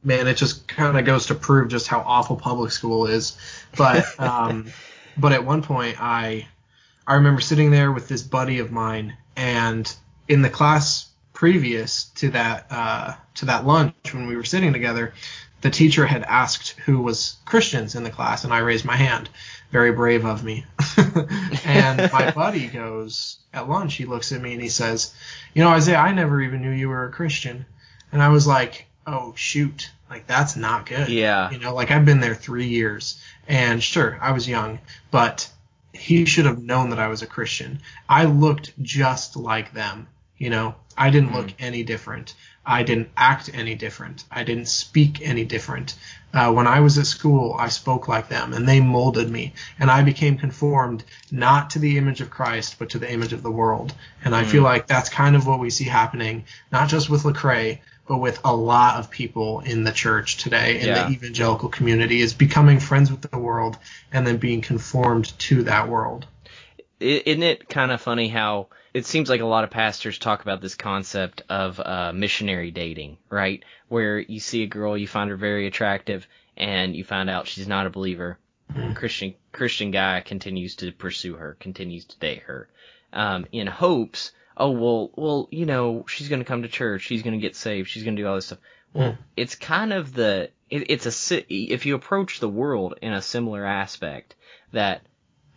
[SPEAKER 15] man, it just kind of goes to prove just how awful public school is. But um, but at one point, I I remember sitting there with this buddy of mine, and in the class previous to that uh, to that lunch when we were sitting together, the teacher had asked who was Christians in the class, and I raised my hand. Very brave of me. and my buddy goes at lunch. He looks at me and he says, "You know, Isaiah, I never even knew you were a Christian." And I was like, "Oh shoot, like that's not good."
[SPEAKER 14] Yeah.
[SPEAKER 15] You know, like I've been there three years, and sure, I was young, but he should have known that I was a Christian. I looked just like them. You know, I didn't look mm-hmm. any different. I didn't act any different. I didn't speak any different. Uh, when I was at school, I spoke like them, and they molded me, and I became conformed not to the image of Christ, but to the image of the world. And I feel mm. like that's kind of what we see happening, not just with Lecrae, but with a lot of people in the church today, in yeah. the evangelical community, is becoming friends with the world and then being conformed to that world.
[SPEAKER 14] Isn't it kind of funny how it seems like a lot of pastors talk about this concept of uh, missionary dating, right? Where you see a girl, you find her very attractive, and you find out she's not a believer. Christian Christian guy continues to pursue her, continues to date her, um, in hopes. Oh well, well, you know, she's gonna come to church, she's gonna get saved, she's gonna do all this stuff. Well, mm. it's kind of the it, it's a if you approach the world in a similar aspect that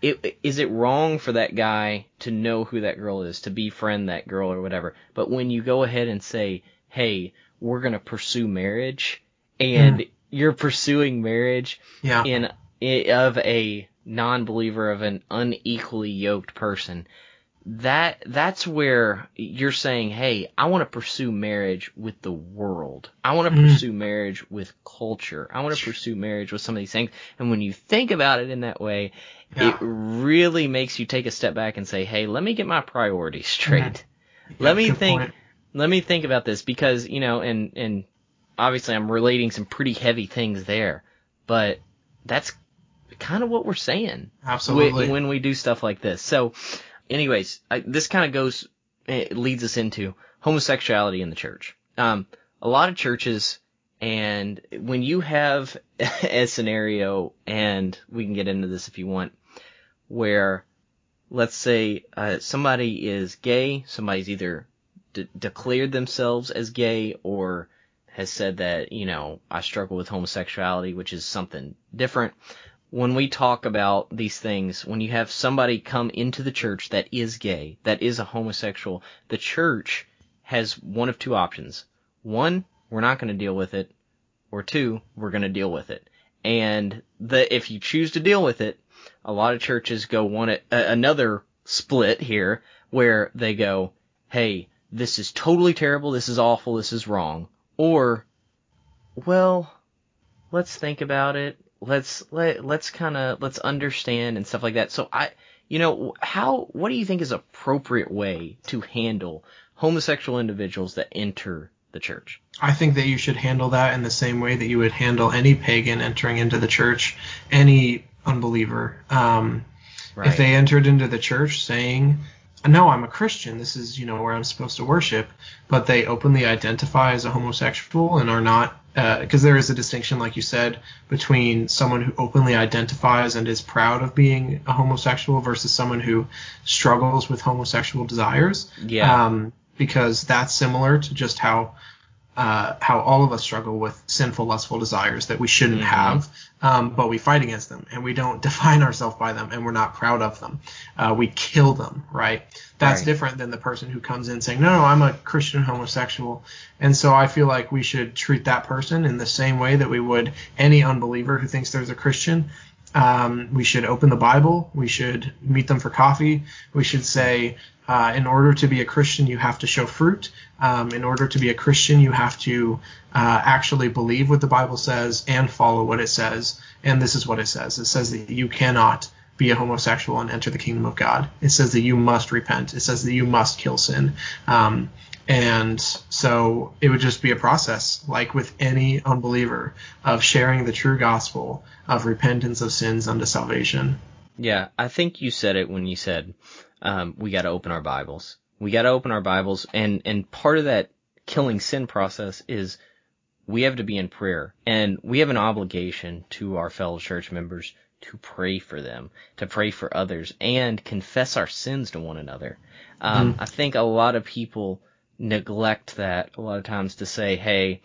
[SPEAKER 14] it, is it wrong for that guy to know who that girl is, to befriend that girl or whatever? But when you go ahead and say, hey, we're going to pursue marriage, and mm. you're pursuing marriage
[SPEAKER 15] yeah.
[SPEAKER 14] in, in, of a non-believer of an unequally yoked person, that that's where you're saying, "Hey, I want to pursue marriage with the world. I want to
[SPEAKER 15] Mhm.
[SPEAKER 14] pursue marriage with culture. I want to pursue marriage with some of these things." And when you think about it in that way,
[SPEAKER 15] Yeah.
[SPEAKER 14] it really makes you take a step back and say, "Hey, let me get my priorities straight. let me think
[SPEAKER 15] point.
[SPEAKER 14] let me think about this because, you know, and and obviously I'm relating some pretty heavy things there, but that's kind of what we're saying
[SPEAKER 15] Absolutely.
[SPEAKER 14] when, when we do stuff like this. So, anyways, I, this kind of goes, it leads us into homosexuality in the church. Um, a lot of churches, and when you have a scenario, and we can get into this if you want, where let's say uh, somebody is gay, somebody's either de- declared themselves as gay or has said that, you know, I struggle with homosexuality, which is something different. When we talk about these things, when you have somebody come into the church that is gay, that is a homosexual, the church has one of two options. One, we're not going to deal with it, or two, we're going to deal with it. And the if you choose to deal with it, a lot of churches go one another split here where they go, "Hey, this is totally terrible. This is awful. This is wrong." Or, well, let's think about it. Let's let let's kind of let's understand and stuff like that. So I, you know, how what do you think is appropriate way to handle homosexual individuals that enter the church?
[SPEAKER 15] I think that you should handle that in the same way that you would handle any pagan entering into the church, any unbeliever. Um,
[SPEAKER 14] Right.
[SPEAKER 15] If they entered into the church saying, "No, I'm a Christian. This is you know where I'm supposed to worship," but they openly identify as a homosexual and are not, because there is a distinction, like you said, between someone who openly identifies and is proud of being a homosexual versus someone who struggles with homosexual desires.
[SPEAKER 14] Yeah.
[SPEAKER 15] Um, because that's similar to just how uh, how all of us struggle with sinful, lustful desires that we shouldn't
[SPEAKER 14] Mhm.
[SPEAKER 15] have, um, but we fight against them and we don't define ourselves by them and we're not proud of them. Uh, we kill them, right? That's
[SPEAKER 14] Right.
[SPEAKER 15] different than the person who comes in saying, no, no, I'm a Christian homosexual. And so I feel like we should treat that person in the same way that we would any unbeliever who thinks there's a Christian. Um, we should open the Bible. We should meet them for coffee. We should say, uh, in order to be a Christian, you have to show fruit. Um, in order to be a Christian, you have to uh, actually believe what the Bible says and follow what it says. And this is what it says it says that you cannot be a homosexual and enter the kingdom of God. It says that you must repent. It says that you must kill sin. Um, and so it would just be a process, like with any unbeliever, of sharing the true gospel of repentance of sins unto salvation.
[SPEAKER 14] Yeah, I think you said it when you said um, we got to open our Bibles. We got to open our Bibles, and and part of that killing sin process is we have to be in prayer, and we have an obligation to our fellow church members to pray for them, to pray for others, and confess our sins to one another. Um, I think a lot of people neglect that a lot of times to say, hey,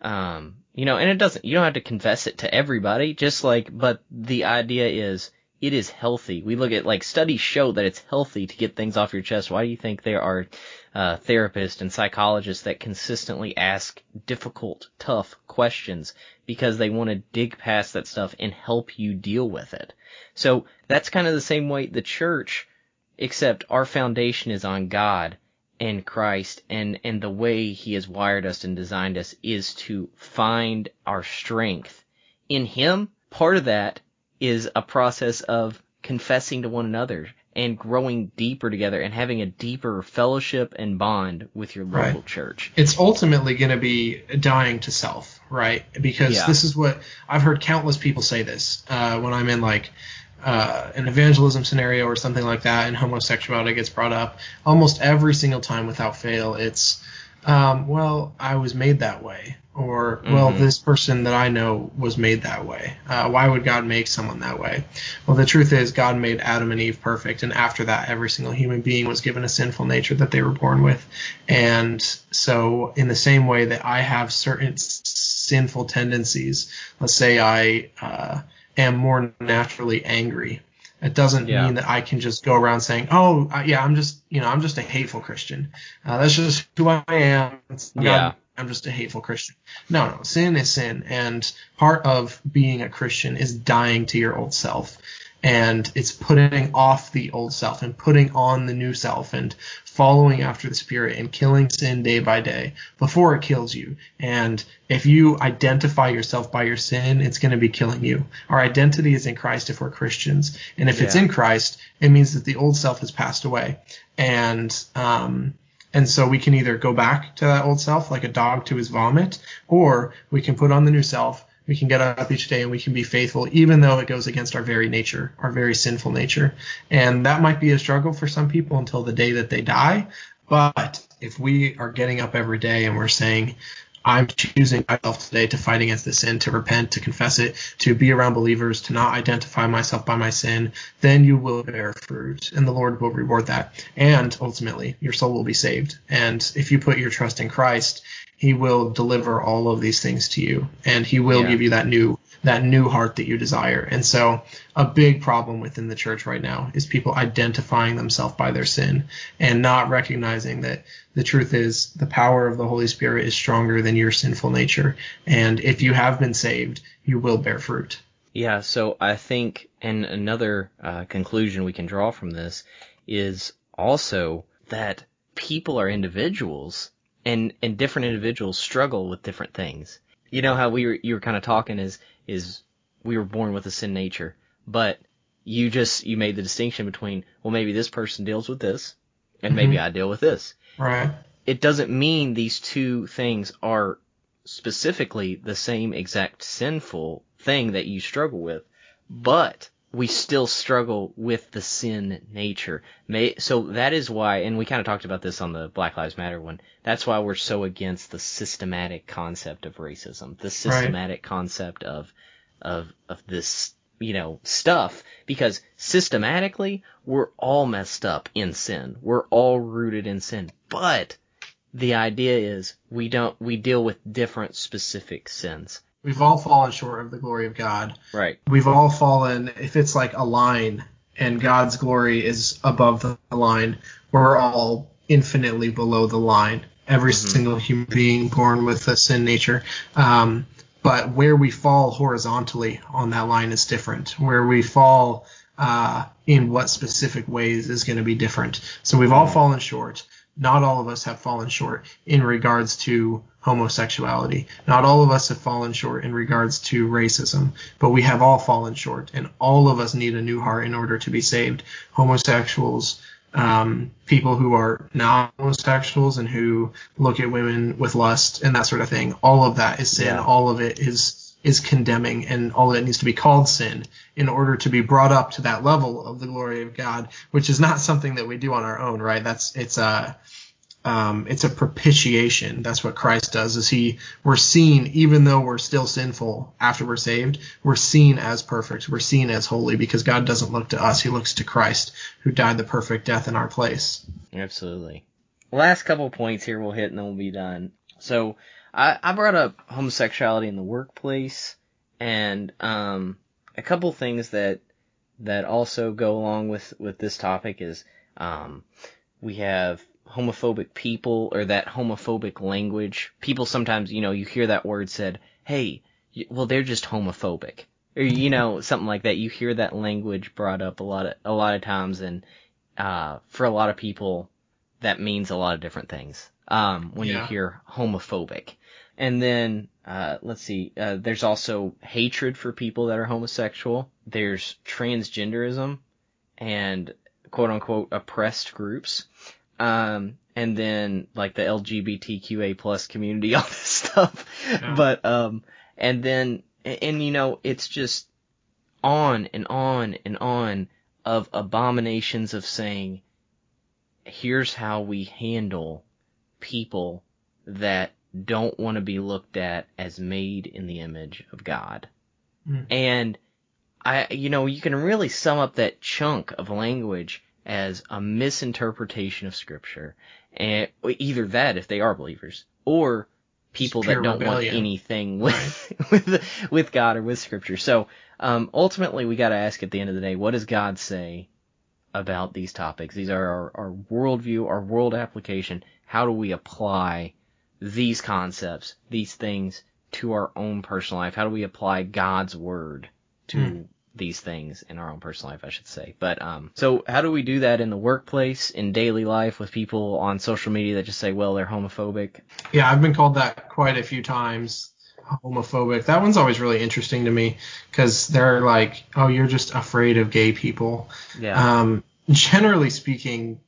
[SPEAKER 14] um, you know, and it doesn't, you don't have to confess it to everybody, just like, but the idea is it is healthy. We look at like studies show that it's healthy to get things off your chest. Why do you think there are uh, therapists and psychologists that consistently ask difficult, tough questions because they want to dig past that stuff and help you deal with it. So that's kind of the same way the church, except our foundation is on God and Christ and, and the way he has wired us and designed us is to find our strength in him. Part of that is a process of confessing to one another and growing deeper together and having a deeper fellowship and bond with your local
[SPEAKER 15] Right.
[SPEAKER 14] church.
[SPEAKER 15] It's ultimately going to be dying to self, right? Because
[SPEAKER 14] Yeah.
[SPEAKER 15] this is what I've heard countless people say this uh, when I'm in like uh, an evangelism scenario or something like that, and homosexuality gets brought up. Almost every single time, without fail, it's um, well, I was made that way, or well,
[SPEAKER 14] Mhm.
[SPEAKER 15] this person that I know was made that way. Uh, why would God make someone that way? Well, the truth is, God made Adam and Eve perfect, and after that, every single human being was given a sinful nature that they were born with. And so, in the same way that I have certain sinful tendencies, let's say I uh, am more naturally angry. It doesn't
[SPEAKER 14] Yeah.
[SPEAKER 15] mean that I can just go around saying, "Oh, yeah, I'm just, you know, I'm just a hateful Christian. Uh, that's just who I am. It's- God,
[SPEAKER 14] Yeah.
[SPEAKER 15] I'm just a hateful Christian." No, no, sin is sin, and part of being a Christian is dying to your old self. And it's putting off the old self and putting on the new self and following after the spirit and killing sin day by day before it kills you and if you identify yourself by your sin it's going to be killing you our identity is in christ if we're christians and if yeah. it's in christ it means that the old self has passed away and um and so we can either go back to that old self like a dog to his vomit, or we can put on the new self. We can get up each day and we can be faithful, even though it goes against our very nature, our very sinful nature. And that might be a struggle for some people until the day that they die. But if we are getting up every day and we're saying, I'm choosing myself today to fight against the sin, to repent, to confess it, to be around believers, to not identify myself by my sin, then you will bear fruit and the Lord will reward that. And ultimately, your soul will be saved. And if you put your trust in Christ, he will deliver all of these things to you and he will yeah. give you that new that new heart that you desire. And so a big problem within the church right now is people identifying themselves by their sin and not recognizing that the truth is the power of the Holy Spirit is stronger than your sinful nature. And if you have been saved, you will bear fruit.
[SPEAKER 14] Yeah, so I think, and another uh, conclusion we can draw from this is also that people are individuals and, and different individuals struggle with different things. You know how we were, you were kind of talking is is we were born with a sin nature, but you just you made the distinction between well maybe this person deals with this and mm-hmm. maybe I deal with this.
[SPEAKER 15] Right.
[SPEAKER 14] It doesn't mean these two things are specifically the same exact sinful thing that you struggle with, but we still struggle with the sin nature. May, so that is why, and we kind of talked about this on the Black Lives Matter one. That's why we're so against the systematic concept of racism, the systematic right. concept of of of this you know stuff because systematically we're all messed up in sin. We're all rooted in sin, but the idea is we don't we deal with different specific sins.
[SPEAKER 15] We've all fallen short of the glory of God.
[SPEAKER 14] Right.
[SPEAKER 15] We've all fallen, if it's like a line and God's glory is above the line, we're all infinitely below the line. Every mm-hmm. single human being born with a sin nature. Um, but where we fall horizontally on that line is different. Where we fall uh, in what specific ways is going to be different. So we've all mm-hmm. fallen short. Not all of us have fallen short in regards to homosexuality. Not all of us have fallen short in regards to racism, but we have all fallen short, and all of us need a new heart in order to be saved. Homosexuals, um, people who are not homosexuals and who look at women with lust and that sort of thing. All of that is sin. Yeah. All of it is is condemning, and all of it needs to be called sin in order to be brought up to that level of the glory of God, which is not something that we do on our own, right? That's it's a um, it's a propitiation. That's what Christ does. Is he? We're seen, even though we're still sinful after we're saved, we're seen as perfect. We're seen as holy because God doesn't look to us; He looks to Christ, who died the perfect death in our place.
[SPEAKER 14] Absolutely. Last couple points here we'll hit, and then we'll be done. So I, I brought up homosexuality in the workplace, and um, a couple things that that also go along with with this topic is um, we have homophobic people or that homophobic language. People sometimes, you know, you hear that word said, hey, well, they're just homophobic. Or, you know, something like that. You hear that language brought up a lot of, a lot of times and, uh, for a lot of people, that means a lot of different things. Um, when yeah. you hear homophobic. And then, uh, let's see, uh, there's also hatred for people that are homosexual. There's transgenderism and quote unquote oppressed groups. Um, and then like the LGBTQA plus community, all this stuff. Yeah. But, um, and then, and you know, it's just on and on and on of abominations of saying, here's how we handle people that don't want to be looked at as made in the image of God. Mm. And I, you know, you can really sum up that chunk of language as a misinterpretation of scripture and either that if they are believers or people that don't rebellion. want anything with right. with with God or with scripture. So um, ultimately we got to ask at the end of the day, what does God say about these topics? These are our, our worldview, our world application. How do we apply these concepts, these things to our own personal life? How do we apply God's word to mm. These things in our own personal life, I should say. But um, so how do we do that in the workplace, in daily life, with people on social media that just say, well, they're homophobic?
[SPEAKER 15] Yeah, I've been called that quite a few times. Homophobic. That one's always really interesting to me because they're like, oh, you're just afraid of gay people.
[SPEAKER 14] Yeah.
[SPEAKER 15] Um, generally speaking,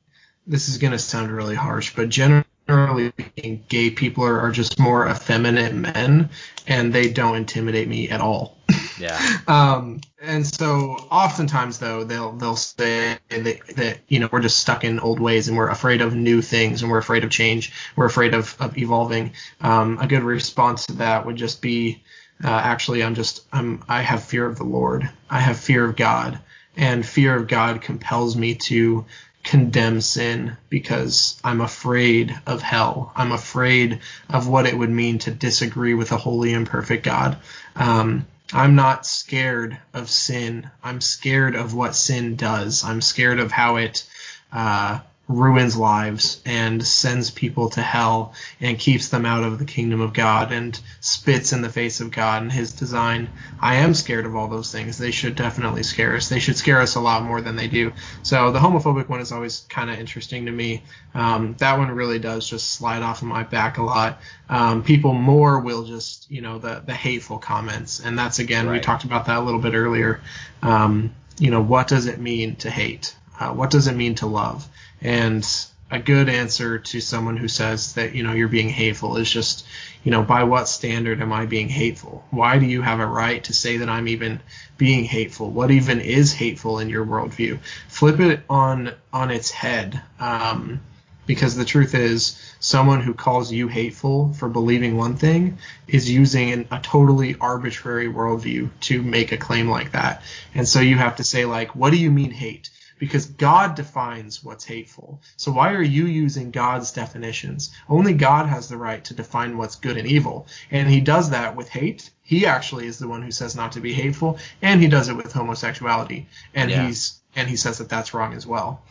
[SPEAKER 15] this is going to sound really harsh, but generally speaking, gay people are, are just more effeminate men and they don't intimidate me at all.
[SPEAKER 14] Yeah.
[SPEAKER 15] Um, and so oftentimes though they'll they'll say that, that you know we're just stuck in old ways and we're afraid of new things and we're afraid of change. We're afraid of, of evolving. Um, a good response to that would just be uh, actually I'm just I'm I have fear of the Lord. I have fear of God, and fear of God compels me to condemn sin because I'm afraid of hell. I'm afraid of what it would mean to disagree with a holy and perfect God. Um, I'm not scared of sin. I'm scared of what sin does. I'm scared of how it uh, ruins lives and sends people to hell and keeps them out of the kingdom of God and spits in the face of God and his design. I am scared of all those things. They should definitely scare us. They should scare us a lot more than they do. So the homophobic one is always kind of interesting to me. Um, that one really does just slide off of my back a lot. Um, people more will just, you know, the, the hateful comments. And that's again, we talked about that a little bit earlier. Um, you know, what does it mean to hate? Uh, what does it mean to love? And a good answer to someone who says that, you know, you're being hateful is just, you know, by what standard am I being hateful? Why do you have a right to say that I'm even being hateful? What even is hateful in your worldview? Flip it on on its head. Um, because the truth is, someone who calls you hateful for believing one thing is using an, a totally arbitrary worldview to make a claim like that. And so you have to say, like, what do you mean hate? Because God defines what's hateful. So why are you using God's definitions? Only God has the right to define what's good and evil. And he does that with hate. He actually is the one who says not to be hateful, and he does it with homosexuality. And
[SPEAKER 14] Yeah.
[SPEAKER 15] he's and he says that that's wrong as well.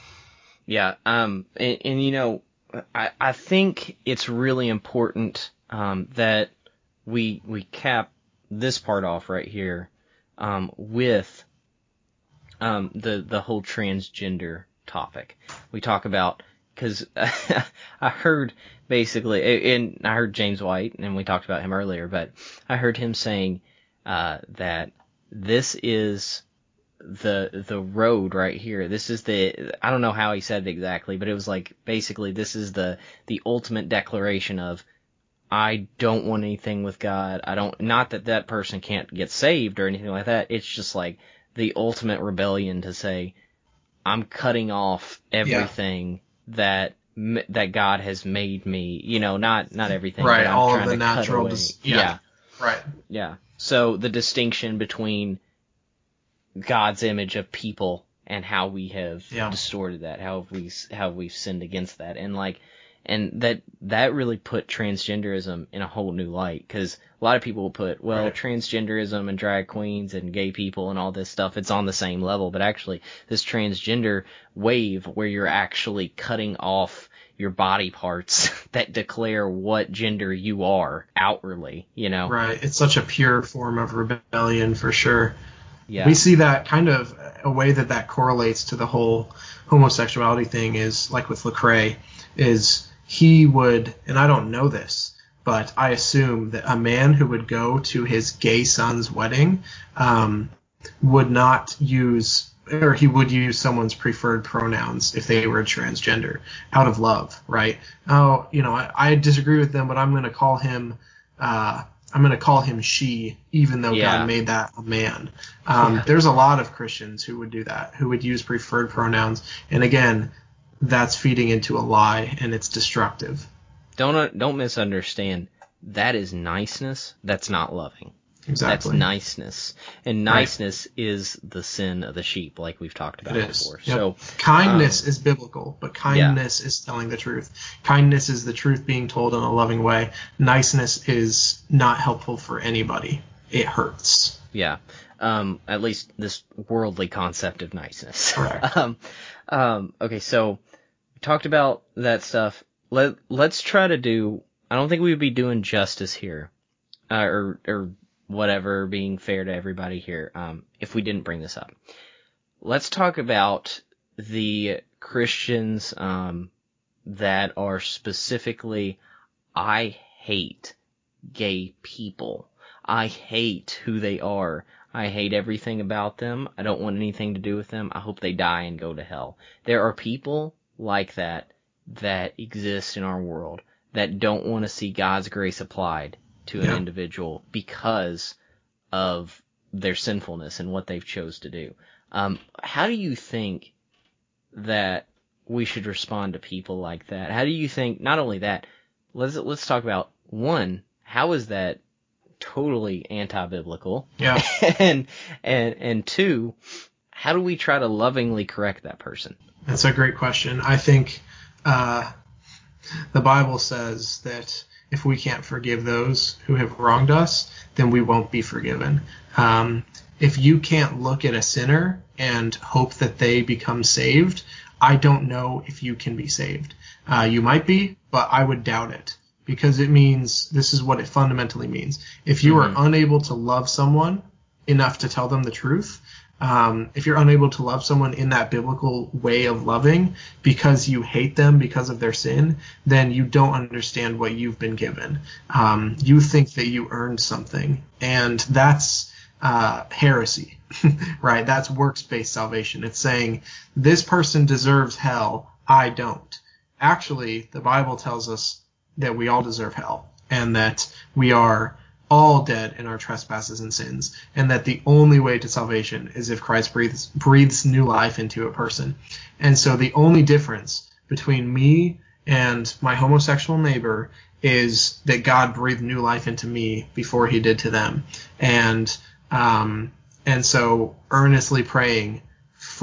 [SPEAKER 14] Yeah, um, and, and you know, I, I think it's really important um, that we we cap this part off right here um, with um, the the whole transgender topic. We talk about because I heard basically, and I heard James White, and we talked about him earlier, but I heard him saying uh, that this is the the road right here. This is the I don't know how he said it exactly, but it was like basically this is the the ultimate declaration of I don't want anything with God. I don't not that that person can't get saved or anything like that. It's just like the ultimate rebellion to say I'm cutting off everything that that God has made me. You know, not not everything.
[SPEAKER 15] Right, all of the natural dis- yeah.
[SPEAKER 14] yeah.
[SPEAKER 15] Right.
[SPEAKER 14] Yeah. So the distinction between God's image of people and how we have
[SPEAKER 15] Yeah.
[SPEAKER 14] distorted that, how have we how we've sinned against that, and like, and that that really put transgenderism in a whole new light because a lot of people will put well
[SPEAKER 15] Right.
[SPEAKER 14] transgenderism and drag queens and gay people and all this stuff it's on the same level, but actually this transgender wave where you're actually cutting off your body parts that declare what gender you are outwardly, you know.
[SPEAKER 15] Right. It's such a pure form of rebellion for sure.
[SPEAKER 14] Yeah.
[SPEAKER 15] We see that kind of a way that that correlates to the whole homosexuality thing is like with Lecrae is he would and I don't know this but I assume that a man who would go to his gay son's wedding um, would not use or he would use someone's preferred pronouns if they were transgender out of love, right? Oh, you know, I, I disagree with them, but I'm going to call him, uh, I'm going to call him she, even though
[SPEAKER 14] Yeah.
[SPEAKER 15] God made that a man. Um, There's a lot of Christians who would do that, who would use preferred pronouns, and again, that's feeding into a lie and it's destructive.
[SPEAKER 14] don't don't misunderstand. That is niceness. That's not loving.
[SPEAKER 15] Exactly.
[SPEAKER 14] That's niceness, and
[SPEAKER 15] Right.
[SPEAKER 14] niceness is the sin of the sheep, like we've talked about before.
[SPEAKER 15] Yep.
[SPEAKER 14] So
[SPEAKER 15] kindness
[SPEAKER 14] um,
[SPEAKER 15] is biblical, but kindness is telling the truth. Kindness is the truth being told in a loving way. Niceness is not helpful for anybody. It hurts.
[SPEAKER 14] yeah, um, at least this worldly concept of niceness.
[SPEAKER 15] Correct.
[SPEAKER 14] um, um, okay, so talked about that stuff. Let Let's try to do. I don't think we would be doing justice here, uh, or or whatever, being fair to everybody here, um, if we didn't bring this up. Let's talk about the Christians um, that are specifically, I hate gay people. I hate who they are. I hate everything about them. I don't want anything to do with them. I hope they die and go to hell. There are people like that that exist in our world that don't want to see God's grace applied to an
[SPEAKER 15] Yeah.
[SPEAKER 14] individual because of their sinfulness and what they've chose to do. Um, how do you think that we should respond to people like that? How do you think? Not only that, let's let's talk about one. How is that totally anti-biblical?
[SPEAKER 15] Yeah.
[SPEAKER 14] and and and two, how do we try to lovingly correct that person?
[SPEAKER 15] That's a great question. I think uh, the Bible says that if we can't forgive those who have wronged us, then we won't be forgiven. Um, if you can't look at a sinner and hope that they become saved, I don't know if you can be saved. Uh, you might be, but I would doubt it because it means this is what it fundamentally means. If you are unable to love someone enough to tell them the truth, um, if you're unable to love someone in that biblical way of loving because you hate them because of their sin, then you don't understand what you've been given. Um, you think that you earned something, and that's uh, heresy, right? That's works based salvation. It's saying this person deserves hell, I don't. Actually, the Bible tells us that we all deserve hell and that we are all dead in our trespasses and sins, and that the only way to salvation is if Christ breathes breathes new life into a person. And so the only difference between me and my homosexual neighbor is that God breathed new life into me before he did to them. And um, and so earnestly praying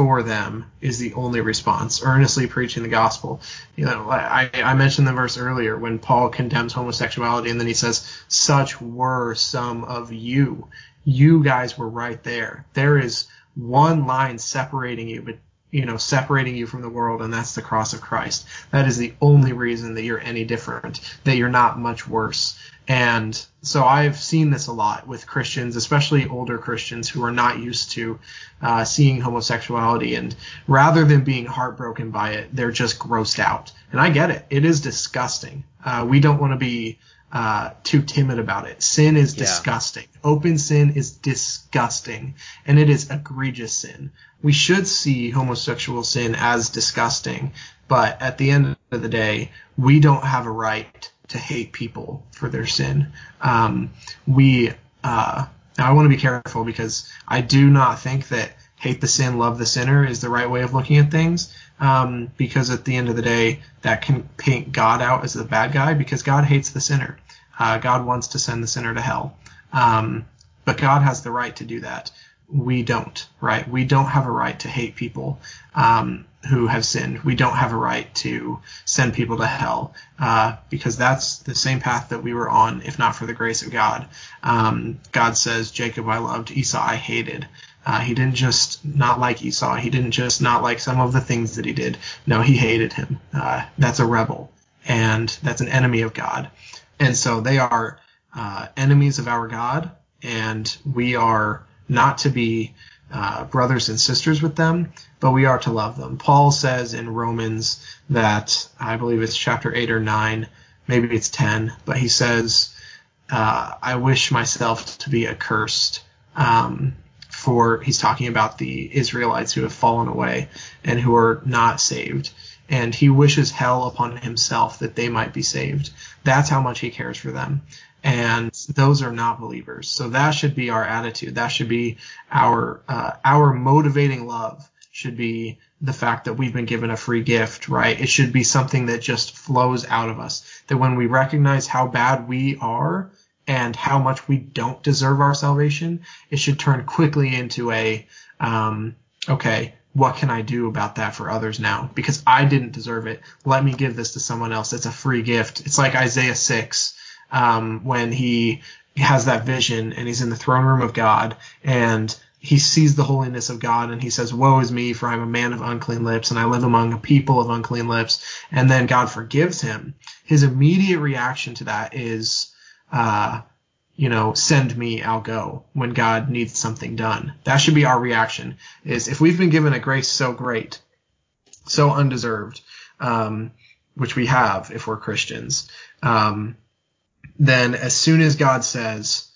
[SPEAKER 15] for them is the only response. Earnestly preaching the gospel. You know, I, I mentioned the verse earlier when Paul condemns homosexuality and then he says, such were some of you. You guys were right there. There is one line separating you, but you know, separating you from the world, and that's the cross of Christ. That is the only reason that you're any different, that you're not much worse. And so I've seen this a lot with Christians, especially older Christians who are not used to uh, seeing homosexuality. And rather than being heartbroken by it, they're just grossed out. And I get it. It is disgusting. Uh, we don't want to be uh, too timid about it. Sin is
[SPEAKER 14] Yeah.
[SPEAKER 15] disgusting. Open sin is disgusting. And it is egregious sin. We should see homosexual sin as disgusting. But at the end of the day, we don't have a right to hate people for their sin. Um, we, uh, now I want to be careful because I do not think that hate the sin, love the sinner is the right way of looking at things. Um, because at the end of the day, that can paint God out as the bad guy because God hates the sinner. Uh, God wants to send the sinner to hell. Um, but God has the right to do that. We don't, right? We don't have a right to hate people um, who have sinned. We don't have a right to send people to hell uh, because that's the same path that we were on, if not for the grace of God. Um, God says, Jacob I loved, Esau I hated. Uh, he didn't just not like Esau. He didn't just not like some of the things that he did. No, he hated him. Uh, that's a rebel, and that's an enemy of God. And so they are uh, enemies of our God, and we are not to be uh, brothers and sisters with them, but we are to love them. Paul says in Romans that I believe it's chapter 8 or 9, maybe it's 10, but he says, uh, I wish myself to be accursed. Um, for he's talking about the Israelites who have fallen away and who are not saved. And he wishes hell upon himself that they might be saved. That's how much he cares for them. And those are not believers. So that should be our attitude. That should be our uh, our motivating love. Should be the fact that we've been given a free gift, right? It should be something that just flows out of us. That when we recognize how bad we are, and how much we don't deserve our salvation, it should turn quickly into a, um, okay, what can I do about that for others now? Because I didn't deserve it. Let me give this to someone else. It's a free gift. It's like Isaiah 6, um, when he has that vision and he's in the throne room of God and he sees the holiness of God and he says, Woe is me, for I'm a man of unclean lips and I live among a people of unclean lips. And then God forgives him. His immediate reaction to that is, uh, you know, send me, I'll go when God needs something done. That should be our reaction is if we've been given a grace so great, so undeserved, um, which we have if we're Christians, um, then as soon as God says,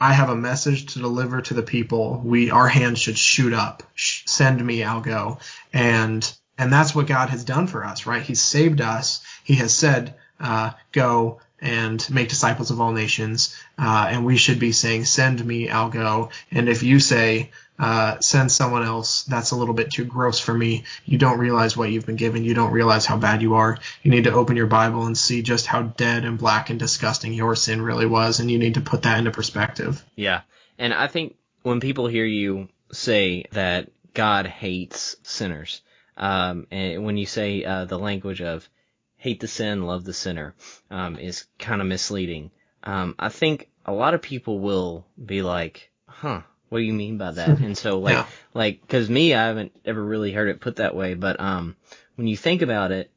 [SPEAKER 15] I have a message to deliver to the people, we, our hands should shoot up. Send me, I'll go. And, and that's what God has done for us, right? He's saved us. He has said, uh, go and make disciples of all nations. Uh, and we should be saying, send me, I'll go. And if you say, uh, send someone else, that's a little bit too gross for me. You don't realize what you've been given. You don't realize how bad you are. You need to open your Bible and see just how dead and black and disgusting your sin really was. And you need to put that into perspective.
[SPEAKER 14] Yeah. And I think when people hear you say that God hates sinners, um, and when you say uh, the language of hate the sin, love the sinner, um, is kind of misleading. Um, I think a lot of people will be like, huh, what do you mean by that? And so like, yeah. like, cause me, I haven't ever really heard it put that way, but, um, when you think about it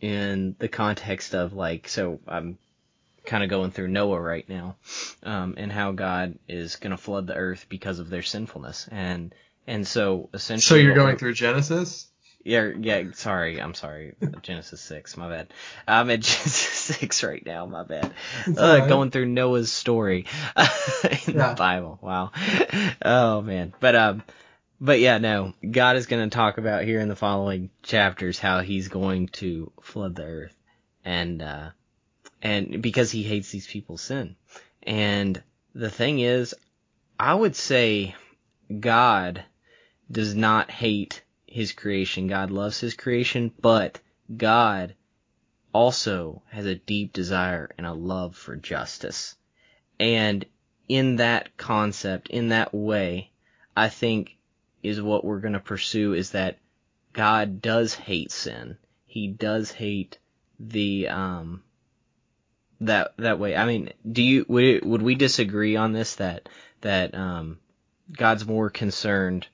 [SPEAKER 14] in the context of like, so I'm kind of going through Noah right now, um, and how God is going to flood the earth because of their sinfulness. And, and so essentially.
[SPEAKER 15] So you're going through Genesis?
[SPEAKER 14] Yeah, yeah. Sorry, I'm sorry. Genesis six, my bad. I'm at Genesis six right now. My bad. Uh, right. Going through Noah's story in yeah. the Bible. Wow. Oh man. But um, but yeah, no. God is going to talk about here in the following chapters how He's going to flood the earth, and uh, and because He hates these people's sin, and the thing is, I would say God does not hate his creation. God loves his creation, but God also has a deep desire and a love for justice. And in that concept, in that way, I think is what we're going to pursue is that God does hate sin. He does hate the um that that way. I mean, do you would would we disagree on this that that um God's more concerned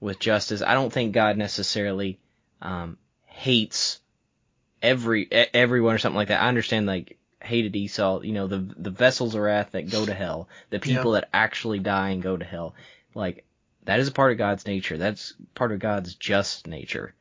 [SPEAKER 14] with justice. I don't think God necessarily um, hates every everyone or something like that. I understand like hated Esau, you know, the the vessels of wrath that go to hell, the people yeah. that actually die and go to hell. Like that is a part of God's nature. That's part of God's just nature.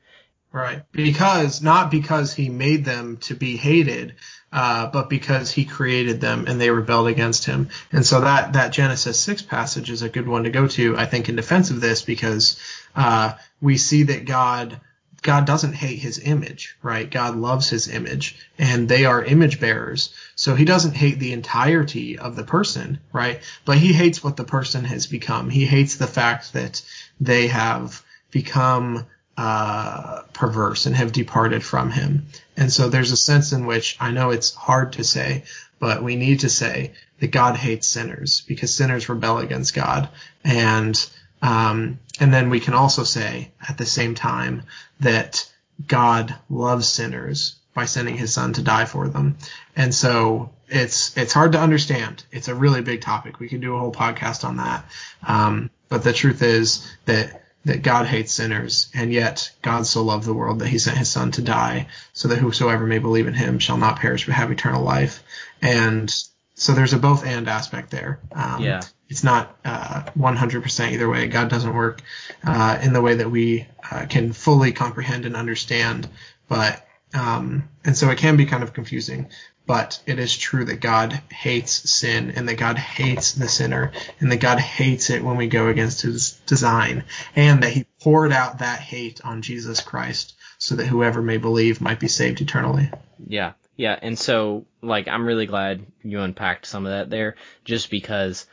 [SPEAKER 15] Right. Because, not because he made them to be hated, uh, but because he created them and they rebelled against him. And so that, that Genesis 6 passage is a good one to go to, I think, in defense of this because, uh, we see that God, God doesn't hate his image, right? God loves his image and they are image bearers. So he doesn't hate the entirety of the person, right? But he hates what the person has become. He hates the fact that they have become uh, perverse and have departed from him. And so there's a sense in which I know it's hard to say, but we need to say that God hates sinners because sinners rebel against God. And, um, and then we can also say at the same time that God loves sinners by sending his son to die for them. And so it's, it's hard to understand. It's a really big topic. We could do a whole podcast on that. Um, but the truth is that that God hates sinners, and yet God so loved the world that he sent his son to die so that whosoever may believe in him shall not perish but have eternal life. And so there's a both and aspect there.
[SPEAKER 14] Um, yeah.
[SPEAKER 15] It's not uh, 100% either way. God doesn't work uh, in the way that we uh, can fully comprehend and understand, but um, and so it can be kind of confusing but it is true that God hates sin and that God hates the sinner and that God hates it when we go against his design and that he poured out that hate on Jesus Christ so that whoever may believe might be saved eternally.
[SPEAKER 14] Yeah. Yeah. And so like I'm really glad you unpacked some of that there just because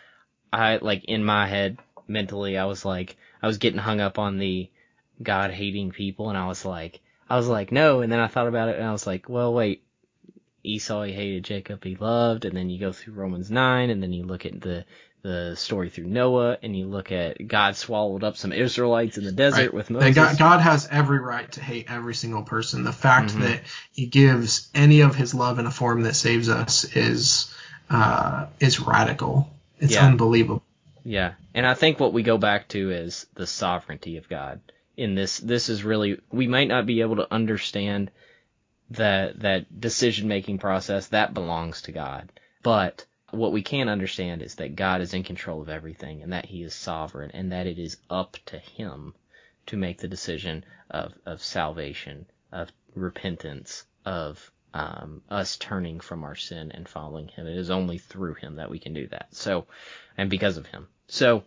[SPEAKER 14] I like in my head mentally I was like I was getting hung up on the God hating people and I was like I was like no and then I thought about it and I was like well wait Esau he hated, Jacob he loved, and then you go through Romans 9, and then you look at the the story through Noah, and you look at God swallowed up some Israelites in the desert right. with Moses.
[SPEAKER 15] God, God, has every right to hate every single person. The fact mm-hmm. that He gives any of His love in a form that saves us is uh, is radical. It's yeah. unbelievable.
[SPEAKER 14] Yeah, and I think what we go back to is the sovereignty of God. In this, this is really we might not be able to understand that that decision making process that belongs to God. But what we can understand is that God is in control of everything and that he is sovereign and that it is up to him to make the decision of, of salvation, of repentance, of um, us turning from our sin and following him. It is only through him that we can do that. So, and because of him. So,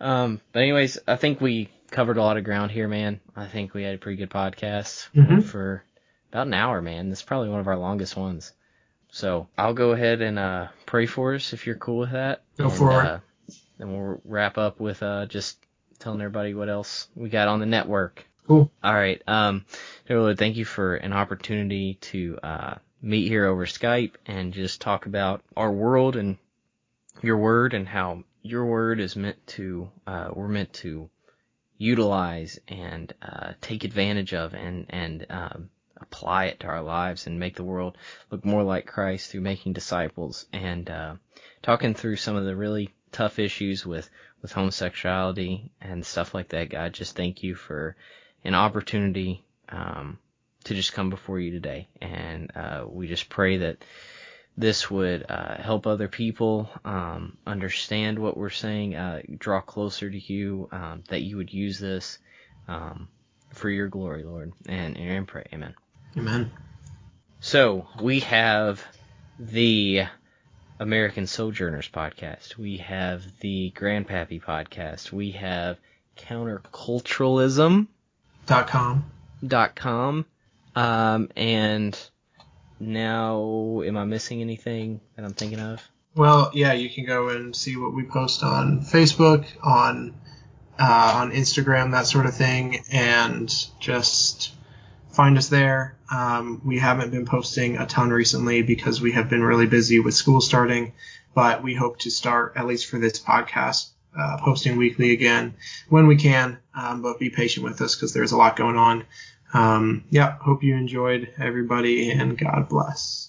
[SPEAKER 14] um, but anyways, I think we covered a lot of ground here, man. I think we had a pretty good podcast
[SPEAKER 15] Mhm.
[SPEAKER 14] for about an hour, man. This is probably one of our longest ones. So I'll go ahead and uh, pray for us if you're cool with that.
[SPEAKER 15] Go
[SPEAKER 14] and,
[SPEAKER 15] for it.
[SPEAKER 14] uh, Then we'll wrap up with uh, just telling everybody what else we got on the network.
[SPEAKER 15] Cool.
[SPEAKER 14] All right. Um, dear Lord, thank you for an opportunity to uh, meet here over Skype and just talk about our world and your word and how your word is meant to uh, we're meant to utilize and uh, take advantage of and and um, apply it to our lives and make the world look more like Christ through making disciples and uh, talking through some of the really tough issues with with homosexuality and stuff like that. God, just thank you for an opportunity um, to just come before you today, and uh, we just pray that this would uh, help other people um, understand what we're saying, uh, draw closer to you, um, that you would use this um, for your glory, Lord. And, and pray, Amen.
[SPEAKER 15] Amen.
[SPEAKER 14] So we have the American Sojourners podcast. We have the Grandpappy podcast. We have counterculturalism
[SPEAKER 15] Dot com.
[SPEAKER 14] dot com. Um, and now, am I missing anything that I'm thinking of?
[SPEAKER 15] Well, yeah, you can go and see what we post on Facebook, on uh, on Instagram, that sort of thing, and just find us there. Um, we haven't been posting a ton recently because we have been really busy with school starting, but we hope to start at least for this podcast. Uh, posting weekly again when we can, um, but be patient with us because there's a lot going on. Um, yeah, hope you enjoyed everybody and God bless.